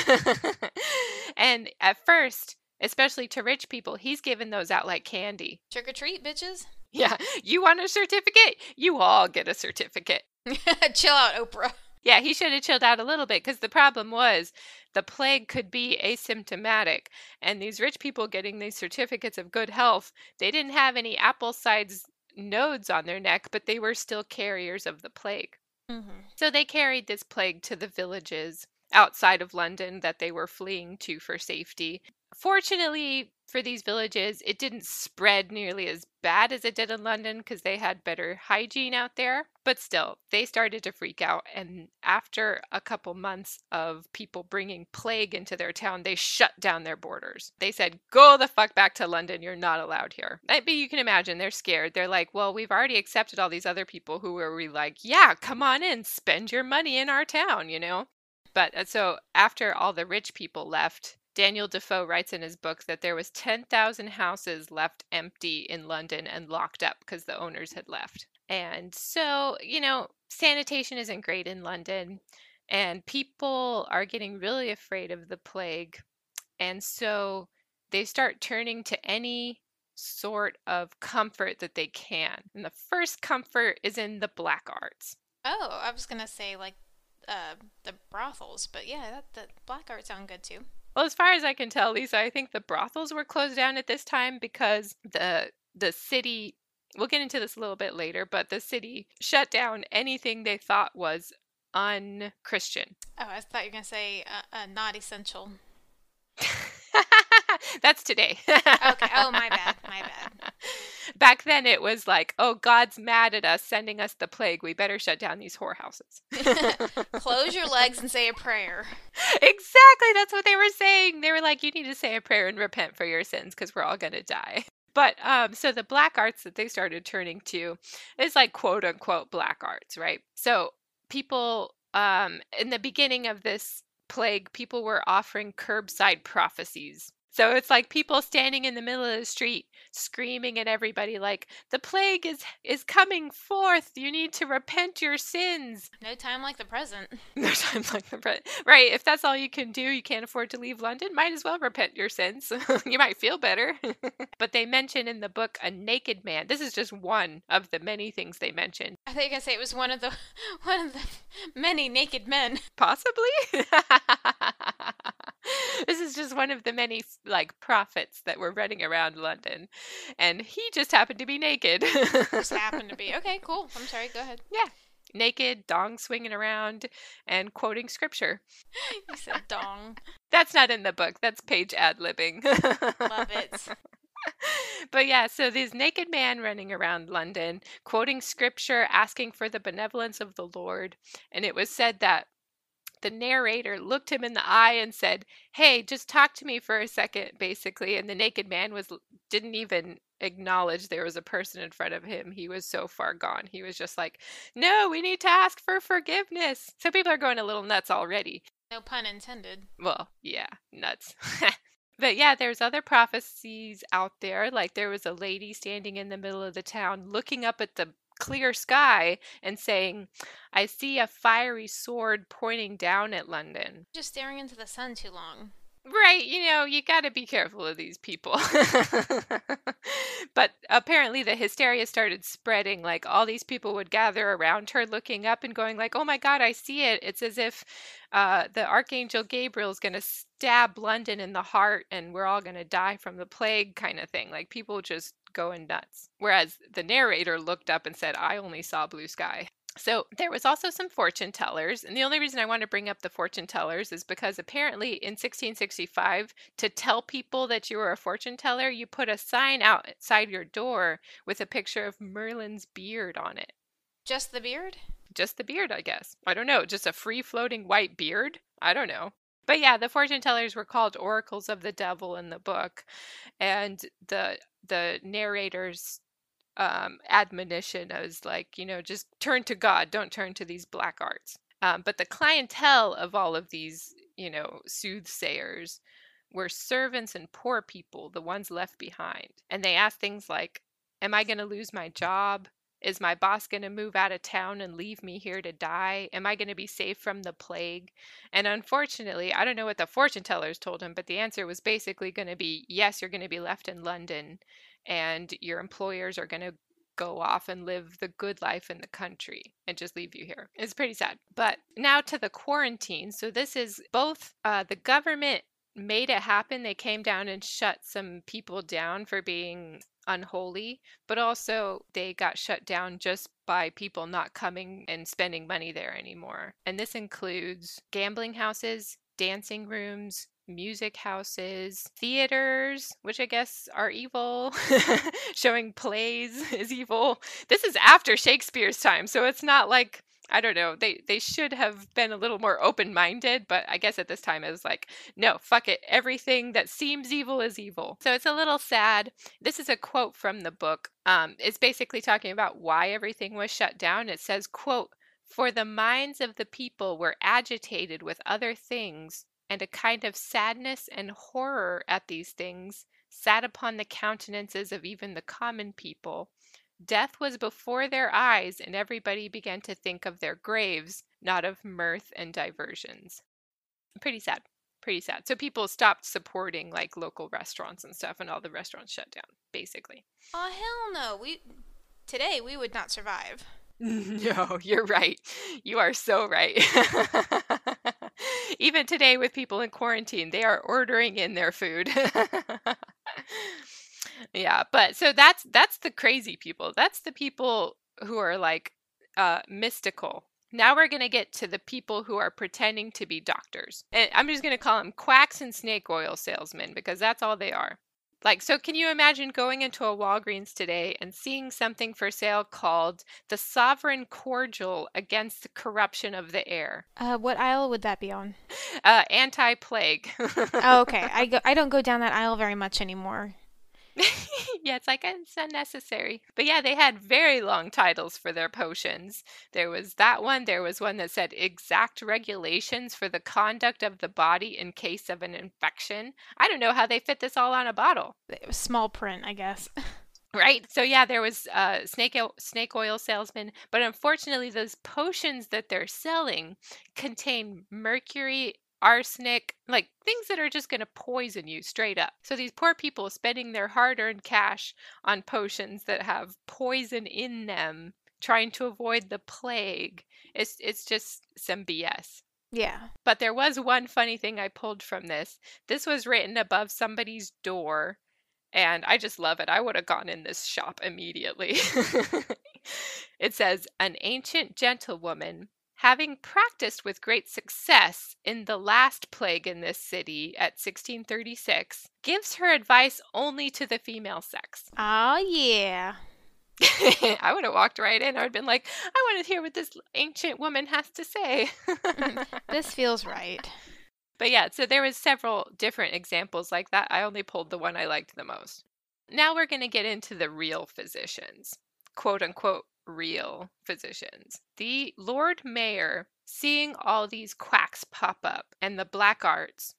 (laughs) and at first, especially to rich people, he's given those out like candy. Trick or treat, bitches. Yeah. You want a certificate? You all get a certificate. Chill out, Oprah. Yeah, he should have chilled out a little bit because the problem was the plague could be asymptomatic. And these rich people getting these certificates of good health, they didn't have any apple sized nodes on their neck, but they were still carriers of the plague. Mm-hmm. So they carried this plague to the villages outside of London that they were fleeing to for safety. Fortunately for these villages, it didn't spread nearly as bad as it did in London because they had better hygiene out there. But still, they started to freak out. And after a couple months of people bringing plague into their town, they shut down their borders. They said, Go the fuck back to London. You're not allowed here. But you can imagine they're scared. They're like, Well, we've already accepted all these other people who were we like, Yeah, come on in, spend your money in our town, you know? But uh, so after all the rich people left, Daniel Defoe writes in his book that there was 10,000 houses left empty in London and locked up because the owners had left. And so, you know, sanitation isn't great in London and people are getting really afraid of the plague. And so they start turning to any sort of comfort that they can. And the first comfort is in the black arts. Oh, I was going to say like uh, the brothels, but yeah, that, the black art sound good too. Well, as far as I can tell, Lisa, I think the brothels were closed down at this time because the the city we'll get into this a little bit later, but the city shut down anything they thought was unchristian. Oh, I thought you were going to say uh, uh, not essential. (laughs) That's today. okay. Oh, my bad. My bad. (laughs) Back then, it was like, oh, God's mad at us, sending us the plague. We better shut down these whorehouses. (laughs) Close your (laughs) legs and say a prayer. Exactly. That's what they were saying. They were like, you need to say a prayer and repent for your sins because we're all going to die. But um, so the black arts that they started turning to is like quote unquote black arts, right? So people um, in the beginning of this plague, people were offering curbside prophecies so it's like people standing in the middle of the street screaming at everybody like the plague is is coming forth. You need to repent your sins. No time like the present. (laughs) No time like the present. Right, if that's all you can do, you can't afford to leave London, might as well repent your sins. (laughs) you might feel better. (laughs) but they mention in the book a naked man. This is just one of the many things they mention. I think I say it was one of the one of the many naked men. Possibly. (laughs) this is just one of the many like prophets that were running around London, and he just happened to be naked. just happened to be (laughs) okay. Cool. I'm sorry. Go ahead. Yeah, naked, dong swinging around, and quoting scripture. (laughs) you said dong. That's not in the book. That's page ad libbing. Love it. but yeah, so this naked man running around London, quoting scripture, asking for the benevolence of the Lord. And it was said that the narrator looked him in the eye and said, "Hey, just talk to me for a second, basically." And the naked man was didn't even acknowledge there was a person in front of him. He was so far gone. He was just like, "No, we need to ask for forgiveness." So people are going a little nuts already. No pun intended. Well, yeah, nuts. (laughs) But yeah, there's other prophecies out there. Like there was a lady standing in the middle of the town looking up at the clear sky and saying, I see a fiery sword pointing down at London. Just staring into the sun too long. Right, you know, you got to be careful of these people. (laughs) but apparently the hysteria started spreading like all these people would gather around her looking up and going like, "Oh my god, I see it." It's as if uh, the archangel Gabriel is going to stab London in the heart and we're all going to die from the plague kind of thing. Like people just going nuts. Whereas the narrator looked up and said, I only saw blue sky. So there was also some fortune tellers, and the only reason I want to bring up the fortune tellers is because apparently in 1665, to tell people that you were a fortune teller, you put a sign outside your door with a picture of Merlin's beard on it. Just the beard? Just the beard, I guess. I don't know, just a free floating white beard? I don't know. But yeah, the fortune tellers were called oracles of the devil in the book, and the the narrators um, admonition as like, you know, just turn to God, don't turn to these black arts. Um, but the clientele of all of these, you know, soothsayers were servants and poor people, the ones left behind. And they asked things like, Am I going to lose my job? Is my boss going to move out of town and leave me here to die? Am I going to be safe from the plague? And unfortunately, I don't know what the fortune tellers told him, but the answer was basically going to be yes, you're going to be left in London and your employers are going to go off and live the good life in the country and just leave you here. It's pretty sad. But now to the quarantine. So this is both uh, the government made it happen. They came down and shut some people down for being unholy, but also they got shut down just by people not coming and spending money there anymore. And this includes gambling houses, dancing rooms, music houses, theaters, which I guess are evil, (laughs) showing plays (laughs) is evil. This is after Shakespeare's time, so it's not like I don't know. They they should have been a little more open-minded, but I guess at this time it was like, no, fuck it. Everything that seems evil is evil. So it's a little sad. This is a quote from the book. Um, it's basically talking about why everything was shut down. It says, quote, for the minds of the people were agitated with other things and a kind of sadness and horror at these things sat upon the countenances of even the common people. Death was before their eyes, and everybody began to think of their graves, not of mirth and diversions. Pretty sad. Pretty sad. So people stopped supporting like local restaurants and stuff, and all the restaurants shut down, basically. Oh hell no! We today we would not survive. (laughs) No, you're right. You are so right. (laughs) Even today, with people in quarantine, they are ordering in their food. (laughs) yeah, but so that's that's the crazy people. That's the people who are like uh, mystical. Now we're going to get to the people who are pretending to be doctors. And I'm just going to call them quacks and snake oil salesmen because that's all they are. Like, so can you imagine going into a Walgreens today and seeing something for sale called the Sovereign Cordial Against the Corruption of the Air? Uh, what aisle would that be on? Uh, anti-plague. oh, okay. (laughs) I go. I don't go down that aisle very much anymore. (laughs) yeah, it's like it's unnecessary. But yeah, they had very long titles for their potions. There was that one. There was one that said exact regulations for the conduct of the body in case of an infection. I don't know how they fit this all on a bottle. It was small print, I guess. (laughs) Right. So yeah, there was uh, snake oil, snake oil salesman, but unfortunately, those potions that they're selling contain mercury arsenic, like things that are just going to poison you straight up. So these poor people spending their hard earned cash on potions that have poison in them, trying to avoid the plague. It's, it's just some BS. Yeah. But there was one funny thing I pulled from this. This was written above somebody's door, and I just love it. I would have gone in this shop immediately. (laughs) it says, An ancient gentlewoman having practiced with great success in the last plague in this city at 1636, gives her advice only to the female sex. Oh, yeah. (laughs) I would have walked right in. I would have been like, I want to hear what this ancient woman has to say. Mm-hmm. this feels right. But yeah, so there was several different examples like that. I only pulled the one I liked the most. Now we're going to get into the real physicians, quote unquote real physicians. The Lord Mayor, seeing all these quacks pop up and the black arts,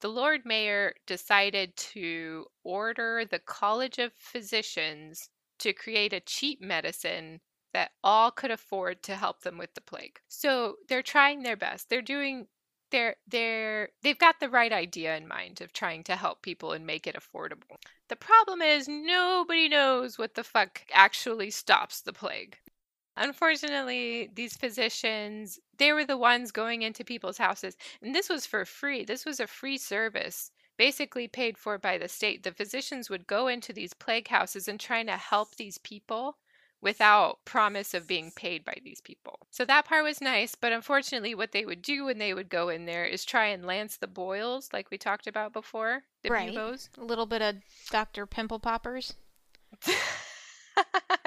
the Lord Mayor decided to order the College of Physicians to create a cheap medicine that all could afford to help them with the plague. So they're trying their best. They're doing they're they're they've got the right idea in mind of trying to help people and make it affordable. The problem is nobody knows what the fuck actually stops the plague. Unfortunately, these physicians, they were the ones going into people's houses and this was for free. This was a free service basically paid for by the state. The physicians would go into these plague houses and trying to help these people without promise of being paid by these people. So that part was nice, but unfortunately what they would do when they would go in there is try and lance the boils like we talked about before, the right. A little bit of Dr. Pimple Poppers. (laughs)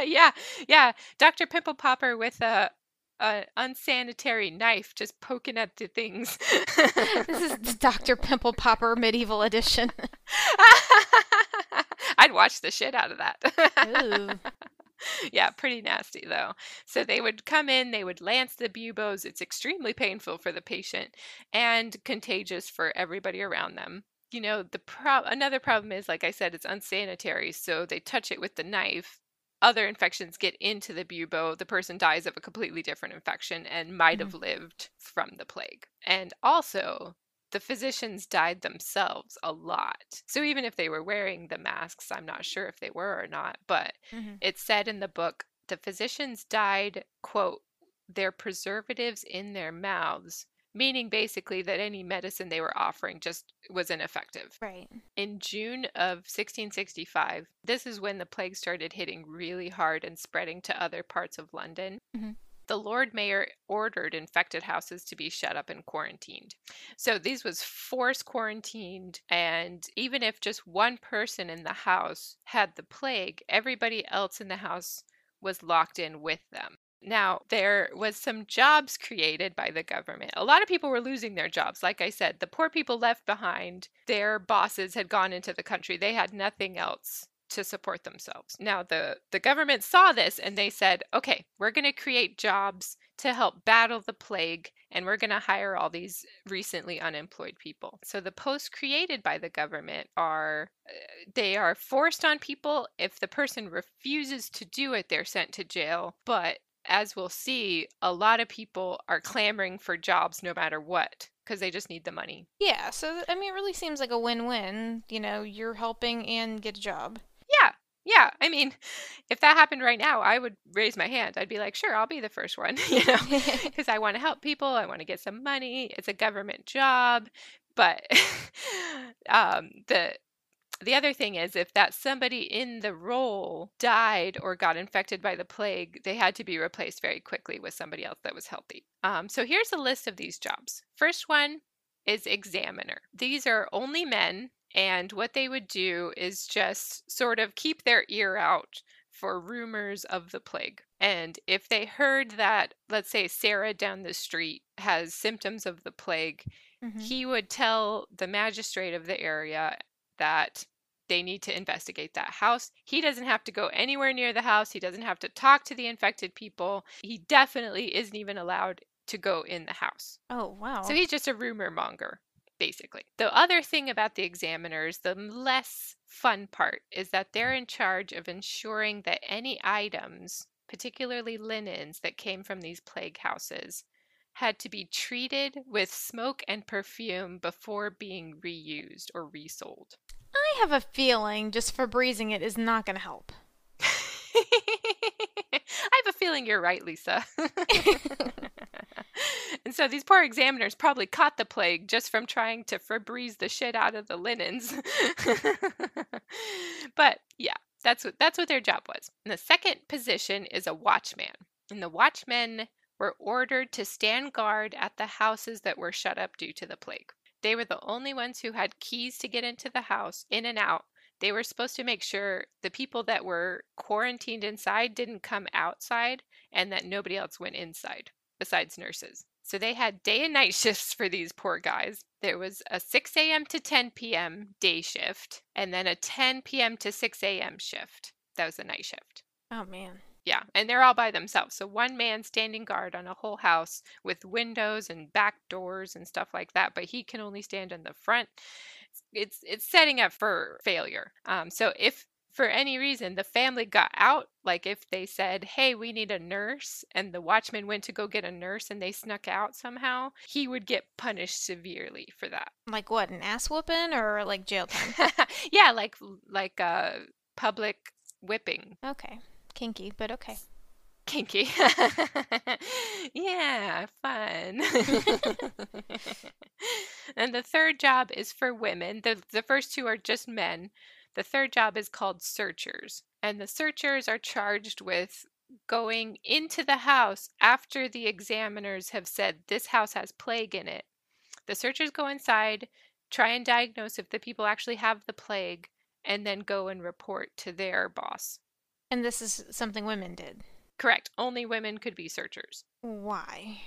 yeah, yeah, Dr. Pimple Popper with a an unsanitary knife just poking at the things. (laughs) this is Dr. Pimple Popper medieval edition. (laughs) I'd watch the shit out of that. Yeah, pretty nasty though. So they would come in, they would lance the buboes. It's extremely painful for the patient and contagious for everybody around them. You know, the pro- another problem is like I said it's unsanitary, so they touch it with the knife. Other infections get into the bubo. The person dies of a completely different infection and might have mm-hmm. lived from the plague. And also, the physicians died themselves a lot. So even if they were wearing the masks, I'm not sure if they were or not, but mm-hmm. it said in the book the physicians died, quote, their preservatives in their mouths, meaning basically that any medicine they were offering just was ineffective. Right. In June of 1665, this is when the plague started hitting really hard and spreading to other parts of London. Mm-hmm the Lord Mayor ordered infected houses to be shut up and quarantined. So these was force quarantined and even if just one person in the house had the plague, everybody else in the house was locked in with them. Now, there was some jobs created by the government. A lot of people were losing their jobs. Like I said, the poor people left behind, their bosses had gone into the country. They had nothing else to support themselves. Now the the government saw this and they said, "Okay, we're going to create jobs to help battle the plague and we're going to hire all these recently unemployed people." So the posts created by the government are uh, they are forced on people. If the person refuses to do it, they're sent to jail. But as we'll see, a lot of people are clamoring for jobs no matter what because they just need the money. Yeah, so I mean, it really seems like a win win. You know, you're helping and get a job. Yeah. I mean, if that happened right now, I would raise my hand. I'd be like, sure, I'll be the first one, (laughs) you know, (laughs) because I want to help people. I want to get some money. It's a government job. But (laughs) um, the the other thing is if that somebody in the role died or got infected by the plague they had to be replaced very quickly with somebody else that was healthy um, so here's a list of these jobs first one is examiner these are only men and what they would do is just sort of keep their ear out for rumors of the plague. And if they heard that, let's say, Sarah down the street has symptoms of the plague, mm-hmm. he would tell the magistrate of the area that they need to investigate that house. He doesn't have to go anywhere near the house. He doesn't have to talk to the infected people. He definitely isn't even allowed to go in the house. Oh, wow. So he's just a rumor monger basically. The other thing about the examiners, the less fun part, is that they're in charge of ensuring that any items, particularly linens that came from these plague houses, had to be treated with smoke and perfume before being reused or resold. I have a feeling just Febrezing it is not going to help. (laughs) I have a feeling you're right, Lisa. (laughs) (laughs) and so these poor examiners probably caught the plague just from trying to Febreze the shit out of the linens. (laughs) but yeah, that's what that's what their job was. And the second position is a watchman. And the watchmen were ordered to stand guard at the houses that were shut up due to the plague. They were the only ones who had keys to get into the house, in and out, they were supposed to make sure the people that were quarantined inside didn't come outside and that nobody else went inside besides nurses. So they had day and night (laughs) shifts for these poor guys. There was a 6 a.m. to 10 p.m. day shift and then a 10 p.m. to 6 a.m. shift. That was the night shift. Oh, man. Yeah, and they're all by themselves. So one man standing guard on a whole house with windows and back doors and stuff like that, but he can only stand in the front it's it's setting up for failure. Um, so if for any reason the family got out, like if they said, "Hey, we need a nurse," and the watchman went to go get a nurse and they snuck out somehow, he would get punished severely for that. Like what, an ass whooping or like jail time? (laughs) yeah, like like a uh, public whipping. Okay, kinky, but okay kinky. (laughs) yeah, fun. (laughs) And the third job is for women. The, the first two are just men. The third job is called searchers. And the searchers are charged with going into the house after the examiners have said this house has plague in it. The searchers go inside, try and diagnose if the people actually have the plague, and then go and report to their boss. And this is something women did. Correct. Only women could be searchers. Why?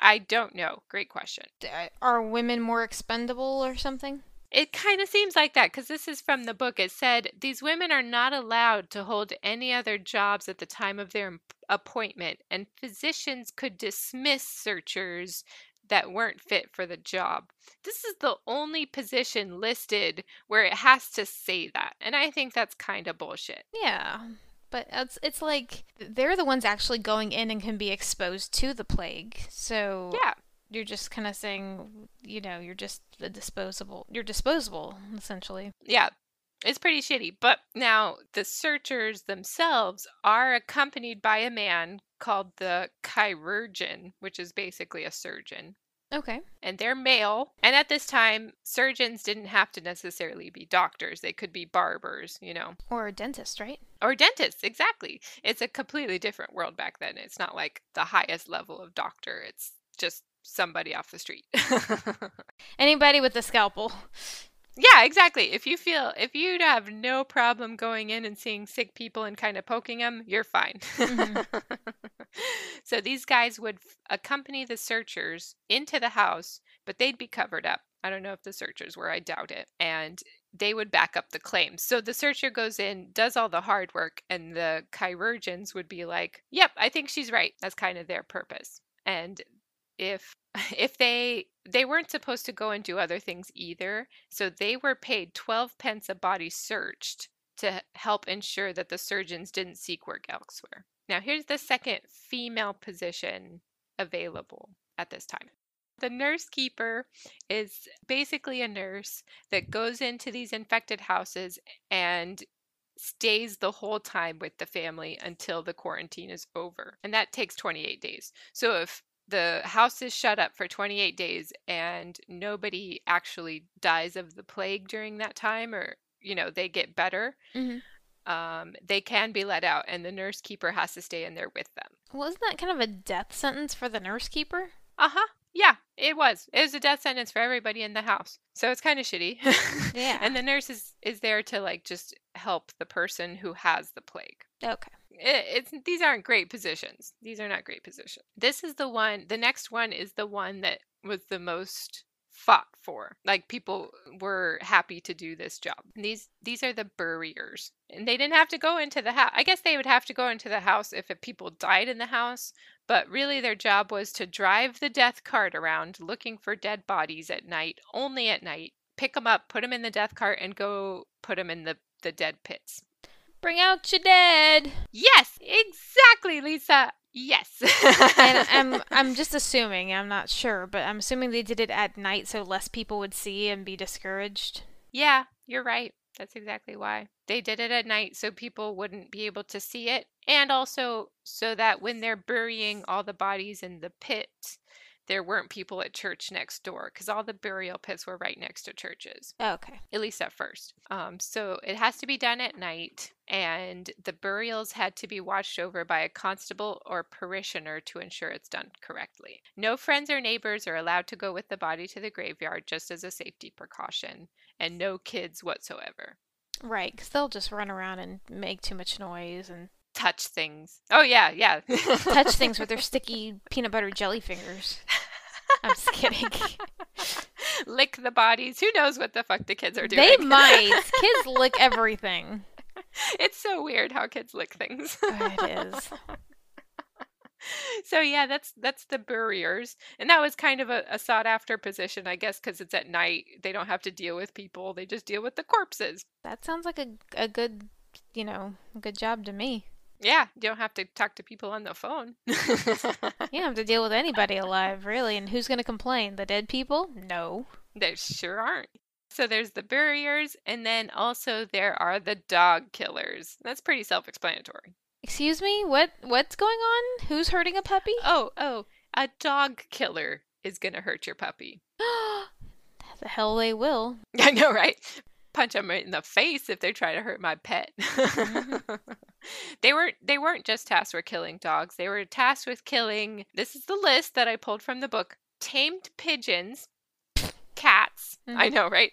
I don't know. Great question. Uh, are women more expendable or something? It kind of seems like that because this is from the book. It said these women are not allowed to hold any other jobs at the time of their appointment, and physicians could dismiss searchers that weren't fit for the job. This is the only position listed where it has to say that. And I think that's kind of bullshit. Yeah. But it's it's like they're the ones actually going in and can be exposed to the plague. So Yeah. You're just kind of saying, you know, you're just the disposable. You're disposable essentially. Yeah. It's pretty shitty. But now the searchers themselves are accompanied by a man called the chirurgeon, which is basically a surgeon. Okay. And they're male. And at this time, surgeons didn't have to necessarily be doctors. They could be barbers, you know. Or a dentist, right? Or dentists, exactly. It's a completely different world back then. It's not like the highest level of doctor, it's just somebody off the street. (laughs) Anybody with a scalpel. Yeah, exactly. If you feel if you have no problem going in and seeing sick people and kind of poking them, you're fine. Mm-hmm. (laughs) so these guys would f- accompany the searchers into the house, but they'd be covered up. I don't know if the searchers were, I doubt it. And they would back up the claims. So the searcher goes in, does all the hard work, and the chirurgeons would be like, "Yep, I think she's right." That's kind of their purpose. And if (laughs) if they they weren't supposed to go and do other things either so they were paid 12 pence a body searched to help ensure that the surgeons didn't seek work elsewhere now here's the second female position available at this time the nurse keeper is basically a nurse that goes into these infected houses and stays the whole time with the family until the quarantine is over. And that takes 28 days. So if the house is shut up for 28 days and nobody actually dies of the plague during that time or you know they get better mm-hmm. um, they can be let out and the nurse keeper has to stay in there with them. Well isn't that kind of a death sentence for the nurse keeper? Uh-huh yeah it was. It was a death sentence for everybody in the house so it's kind of shitty. (laughs) Yeah. And the nurse is is there to like just help the person who has the plague. Okay it, it's these aren't great positions. These are not great positions. This is the one. The next one is the one that was the most fought for. Like people were happy to do this job. And these these are the buriers, and they didn't have to go into the house. I guess they would have to go into the house if people died in the house. But really, their job was to drive the death cart around looking for dead bodies at night, only at night. Pick them up, put them in the death cart, and go put them in the the dead pits. Bring out your dead. Yes, exactly, Lisa. Yes. (laughs) and I'm I'm just assuming, I'm not sure, but I'm assuming they did it at night so less people would see and be discouraged. Yeah, you're right. That's exactly why. They did it at night so people wouldn't be able to see it and also so that when they're burying all the bodies in the pit, there weren't people at church next door because all the burial pits were right next to churches. Okay. At least at first. Um, so it has to be done at night, and the burials had to be watched over by a constable or parishioner to ensure it's done correctly. No friends or neighbors are allowed to go with the body to the graveyard just as a safety precaution, and no kids whatsoever. Right, because they'll just run around and make too much noise and touch things. Oh yeah, yeah. (laughs) touch things with their (laughs) sticky peanut butter jelly fingers. I'm just kidding. (laughs) lick the bodies. Who knows what the fuck the kids are doing? They (laughs) might. kids lick everything. It's so weird how kids lick things. Oh, it is. (laughs) So yeah, that's that's the buriers, and that was kind of a, a sought after position, I guess, because it's at night. They don't have to deal with people; they just deal with the corpses. That sounds like a a good, you know, good job to me. Yeah, you don't have to talk to people on the phone. (laughs) you don't have to deal with anybody alive, really. And who's going to complain? The dead people? No. They sure aren't. So there's the barriers, and then also there are the dog killers. That's pretty self-explanatory. Excuse me? What what's going on? Who's hurting a puppy? Oh, oh, a dog killer is going to hurt your puppy. (gasps) The hell they will. (laughs) I know, right? Punch them in the face if they try to hurt my pet. Mhm. (laughs) they weren't they weren't just tasked with killing dogs. They were tasked with killing this is the list that I pulled from the book. Tamed pigeons, cats, I Mhm. know, right?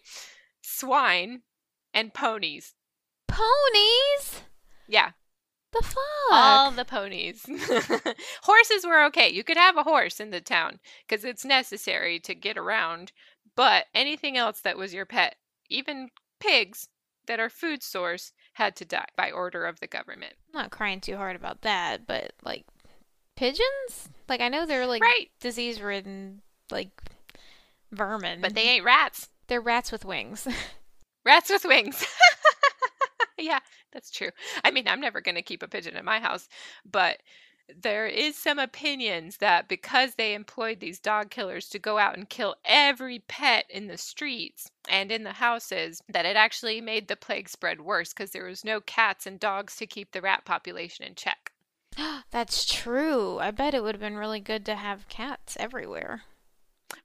Swine and ponies. Ponies? Yeah, The fuck? all the ponies. (laughs) Horses were okay. You could have a horse in the town because it's necessary to get around. But anything else that was your pet, even pigs that are food source, had to die by order of the government. I'm not crying too hard about that, but like pigeons? Like I know they're like right. disease ridden like vermin. But they ain't rats. they're rats with wings. (laughs) Rats with wings. (laughs) yeah, that's true. I mean, I'm never going to keep a pigeon in my house, but there is some opinions that because they employed these dog killers to go out and kill every pet in the streets and in the houses, that it actually made the plague spread worse because there was no cats and dogs to keep the rat population in check. (gasps) That's true. I bet it would have been really good to have cats everywhere.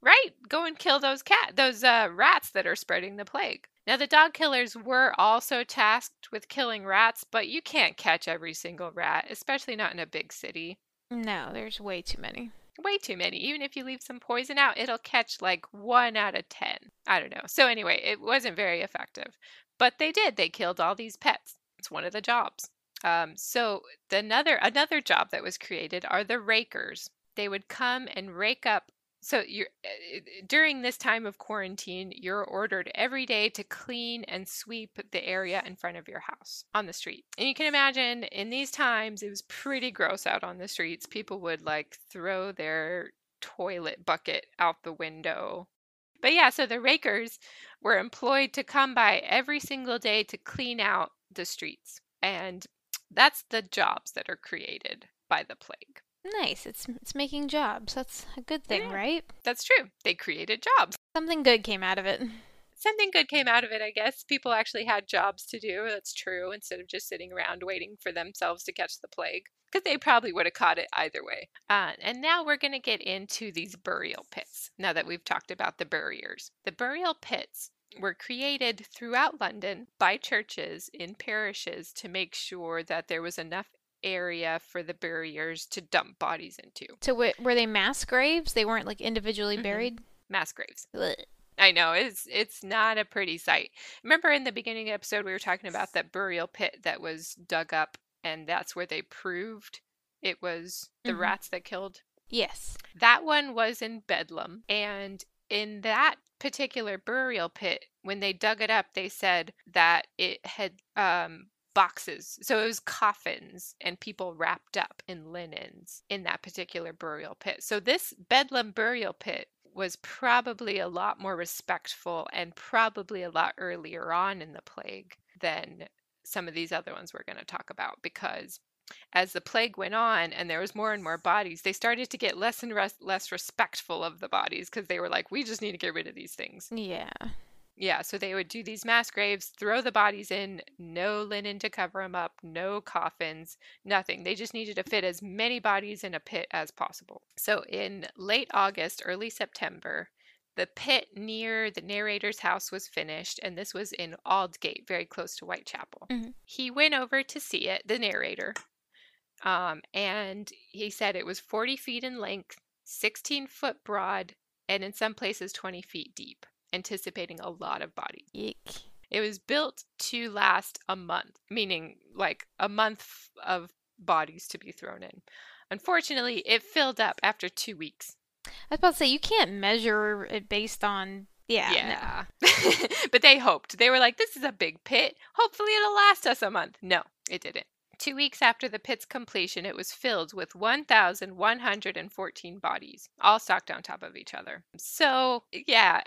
Right, go and kill those cat those uh, rats that are spreading the plague. Now the dog killers were also tasked with killing rats, but you can't catch every single rat, especially not in a big city. No, there's way too many. Way too many. Even if you leave some poison out, it'll catch like 1 out of 10. I don't know. So anyway, it wasn't very effective. But they did. They killed all these pets. It's one of the jobs. Um, so the another another job that was created are the rakers. They would come and rake up so you're uh, during this time of quarantine, you're ordered every day to clean and sweep the area in front of your house on the street. And you can imagine in these times it was pretty gross out on the streets. People would like throw their toilet bucket out the window. But yeah, so the rakers were employed to come by every single day to clean out the streets. And that's the jobs that are created by the plague. Nice. It's it's making jobs. That's a good thing, Yeah. right? That's true. They created jobs. Something good came out of it. something good came out of it, I guess. People actually had jobs to do. That's true, instead of just sitting around waiting for themselves to catch the plague, because they probably would have caught it either way. Uh, and now we're going to get into these burial pits. Now that we've talked about the buriers, the burial pits were created throughout London by churches in parishes to make sure that there was enough area for the buriers to dump bodies into. So were they mass graves? They weren't like individually Mhm. buried. Mass graves. Ugh. I know it's it's not a pretty sight. Remember in the beginning episode we were talking about that burial pit that was dug up and that's where they proved it was the Mhm. rats that killed. Yes. That one was in Bedlam and in that particular burial pit when they dug it up they said that it had um boxes. So it was coffins and people wrapped up in linens in that particular burial pit. So this Bedlam burial pit was probably a lot more respectful and probably a lot earlier on in the plague than some of these other ones we're going to talk about because as the plague went on and there was more and more bodies they started to get less and res- less respectful of the bodies because they were like we just need to get rid of these things Yeah. Yeah, so they would do these mass graves, throw the bodies in, no linen to cover them up, no coffins, nothing. They just needed to fit as many bodies in a pit as possible. So in late August, early September, the pit near the narrator's house was finished, and this was in Aldgate, very close to Whitechapel. Mm-hmm. He went over to see it, the narrator, um, and he said it was 40 feet in length, 16 foot broad, and in some places 20 feet deep anticipating a lot of bodies. It was built to last a month, meaning like a month of bodies to be thrown in. Unfortunately, it filled up after two weeks. I was about to say you can't measure it based on yeah. no. (laughs) but they hoped. They were like, this is a big pit. Hopefully, it'll last us a month. No, it didn't. Two weeks after the pit's completion, it was filled with 1,114 bodies, all stacked on top of each other. So, yeah,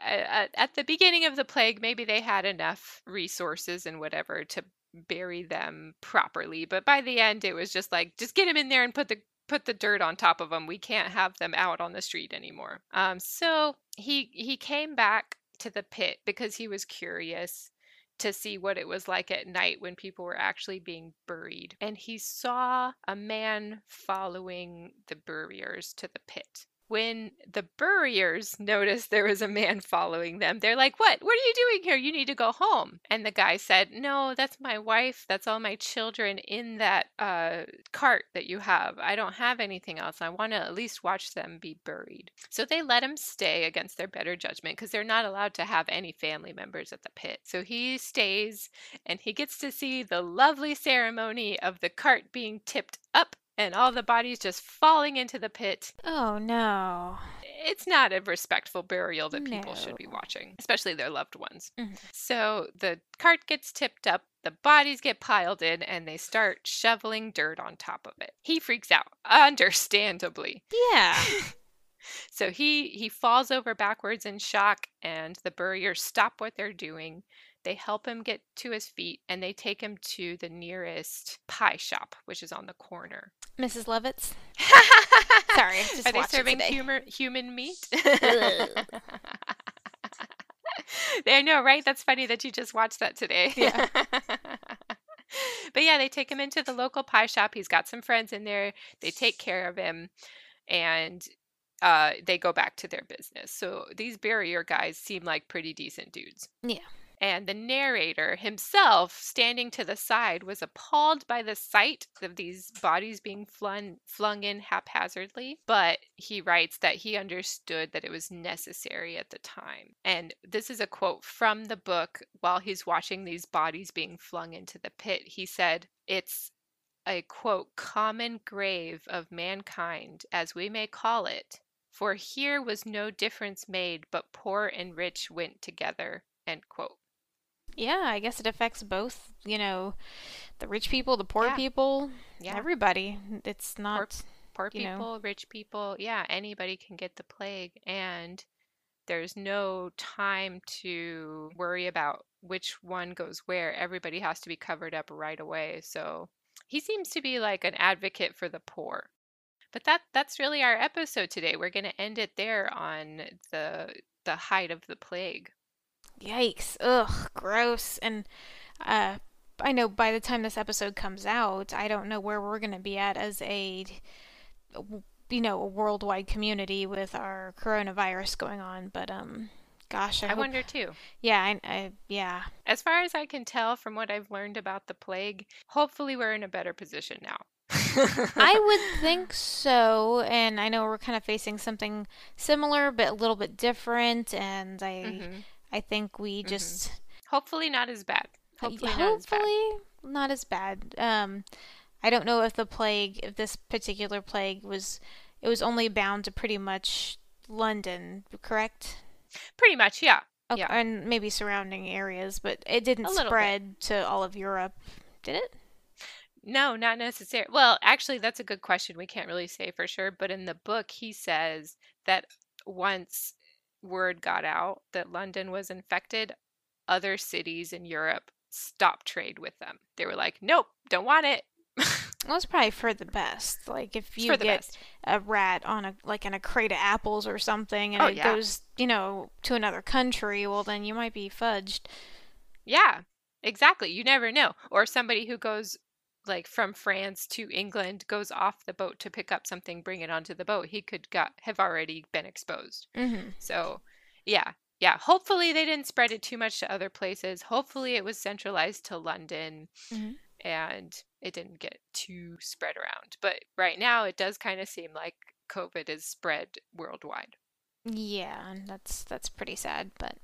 at the beginning of the plague, maybe they had enough resources and whatever to bury them properly. But by the end, it was just like, just get them in there and put the put the dirt on top of them. We can't have them out on the street anymore. Um, so he he came back to the pit because he was curious to see what it was like at night when people were actually being buried. And he saw a man following the buriers to the pit. When the buriers noticed there was a man following them, they're like, What? What are you doing here? You need to go home. And the guy said, No, that's my wife. That's all my children in that uh, cart that you have. I don't have anything else. I want to at least watch them be buried. So they let him stay against their better judgment because they're not allowed to have any family members at the pit. So he stays and he gets to see the lovely ceremony of the cart being tipped up and all the bodies just falling into the pit. Oh no. It's not a respectful burial that people should be watching, especially their loved ones. Mhm. So the cart gets tipped up, the bodies get piled in, and they start shoveling dirt on top of it. He freaks out, (laughs) understandably. Yeah. (laughs) So he he falls over backwards in shock, and the buriers stop what they're doing. They help him get to his feet, and they take him to the nearest pie shop, which is on the corner. Mrs. Lovett's. (laughs) Sorry, Are they serving humor, human meat? (laughs) I know, right? That's funny that you just watched that today. (laughs) Yeah. but yeah, they take him into the local pie shop. He's got some friends in there. They take care of him, and uh, they go back to their business. So these burier guys seem like pretty decent dudes. Yeah. And the narrator himself, standing to the side, was appalled by the sight of these bodies being flung, flung in haphazardly. But he writes that he understood that it was necessary at the time. And this is a quote from the book while he's watching these bodies being flung into the pit. He said, It's a quote, common grave of mankind, as we may call it. For here was no difference made, but poor and rich went together. End quote. Yeah, I guess it affects both, you know, the rich people, the poor Yeah. people, Yeah. everybody. It's not poor know. people, rich people, yeah, anybody can get the plague and there's no time to worry about which one goes where. Everybody has to be covered up right away. So he seems to be like an advocate for the poor. But that that's really our episode today. We're going to end it there on the the height of the plague. Yikes. Ugh, gross. And uh I know by the time this episode comes out, I don't know where we're going to be at as a you know, a worldwide community with our coronavirus going on, but um gosh, I, I hope- wonder too. Yeah, I, I yeah. As far as I can tell from what I've learned about the plague, hopefully we're in a better position now. I (laughs) would think so, and I know we're kind of facing something similar but a little bit different and I Mhm. I think we just Hopefully not as bad. Uh, Hopefully not as bad. not as bad. Um, I don't know if the plague, if this particular plague was, it was only bound to pretty much London, correct? Pretty much, yeah. Okay, Yeah. and maybe surrounding areas, but it didn't little bit. spread to all of Europe, did it? No, not necessarily. Well, actually, that's a good question. We can't really say for sure, but in the book, he says that once word got out that London was infected, other cities in Europe stopped trade with them. They were like, nope, don't want it. (laughs) Well, it's probably for the best. Like if you get best. a rat on a like in a crate of apples or something, and Oh, it yeah. goes, you know, to another country, well then you might be fudged. Yeah, exactly. You never know. Or somebody who goes like from France to England goes off the boat to pick up something, bring it onto the boat. He could got have already been exposed. Mm-hmm. So, yeah, yeah. Hopefully, they didn't spread it too much to other places. Hopefully, it was centralized to London Mhm. and it didn't get too spread around. But right now, it does kind of seem like COVID is spread worldwide. Yeah, and that's that's pretty sad, but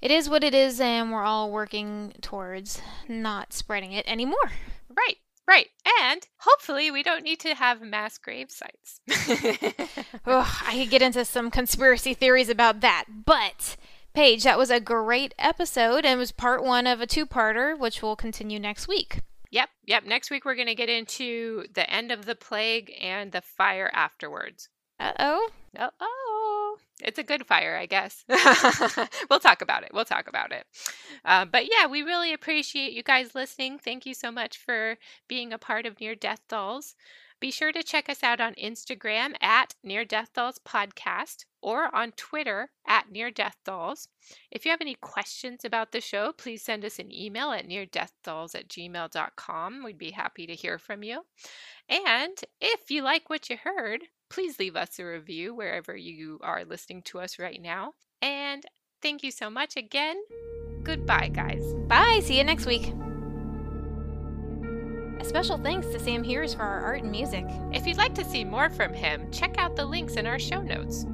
it is what it is, and we're all working towards not spreading it anymore. Right, right. And hopefully, we don't need to have mass grave sites. (laughs) (laughs) Ugh, I could get into some conspiracy theories about that, but Paige, that was a great episode, and it was part one of a two-parter, which will continue next week. Yep, yep. Next week, we're going to get into the end of the plague and the fire afterwards. Uh oh. Oh, oh, it's a good fire, I guess. (laughs) (laughs) we'll talk about it. We'll talk about it. Uh, but yeah, we really appreciate you guys listening. Thank you so much for being a part of Near Death Dolls. Be sure to check us out on Instagram at Near Death Dolls Podcast or on Twitter at Near Death Dolls. If you have any questions about the show, please send us an email at neardeathdolls at gmail.com. We'd be happy to hear from you. And if you like what you heard, please leave us a review wherever you are listening to us right now. And thank you so much again. Goodbye, guys. Bye. See you next week. A special thanks to Sam Hears for our art and music. If you'd like to see more from him, check out the links in our show notes.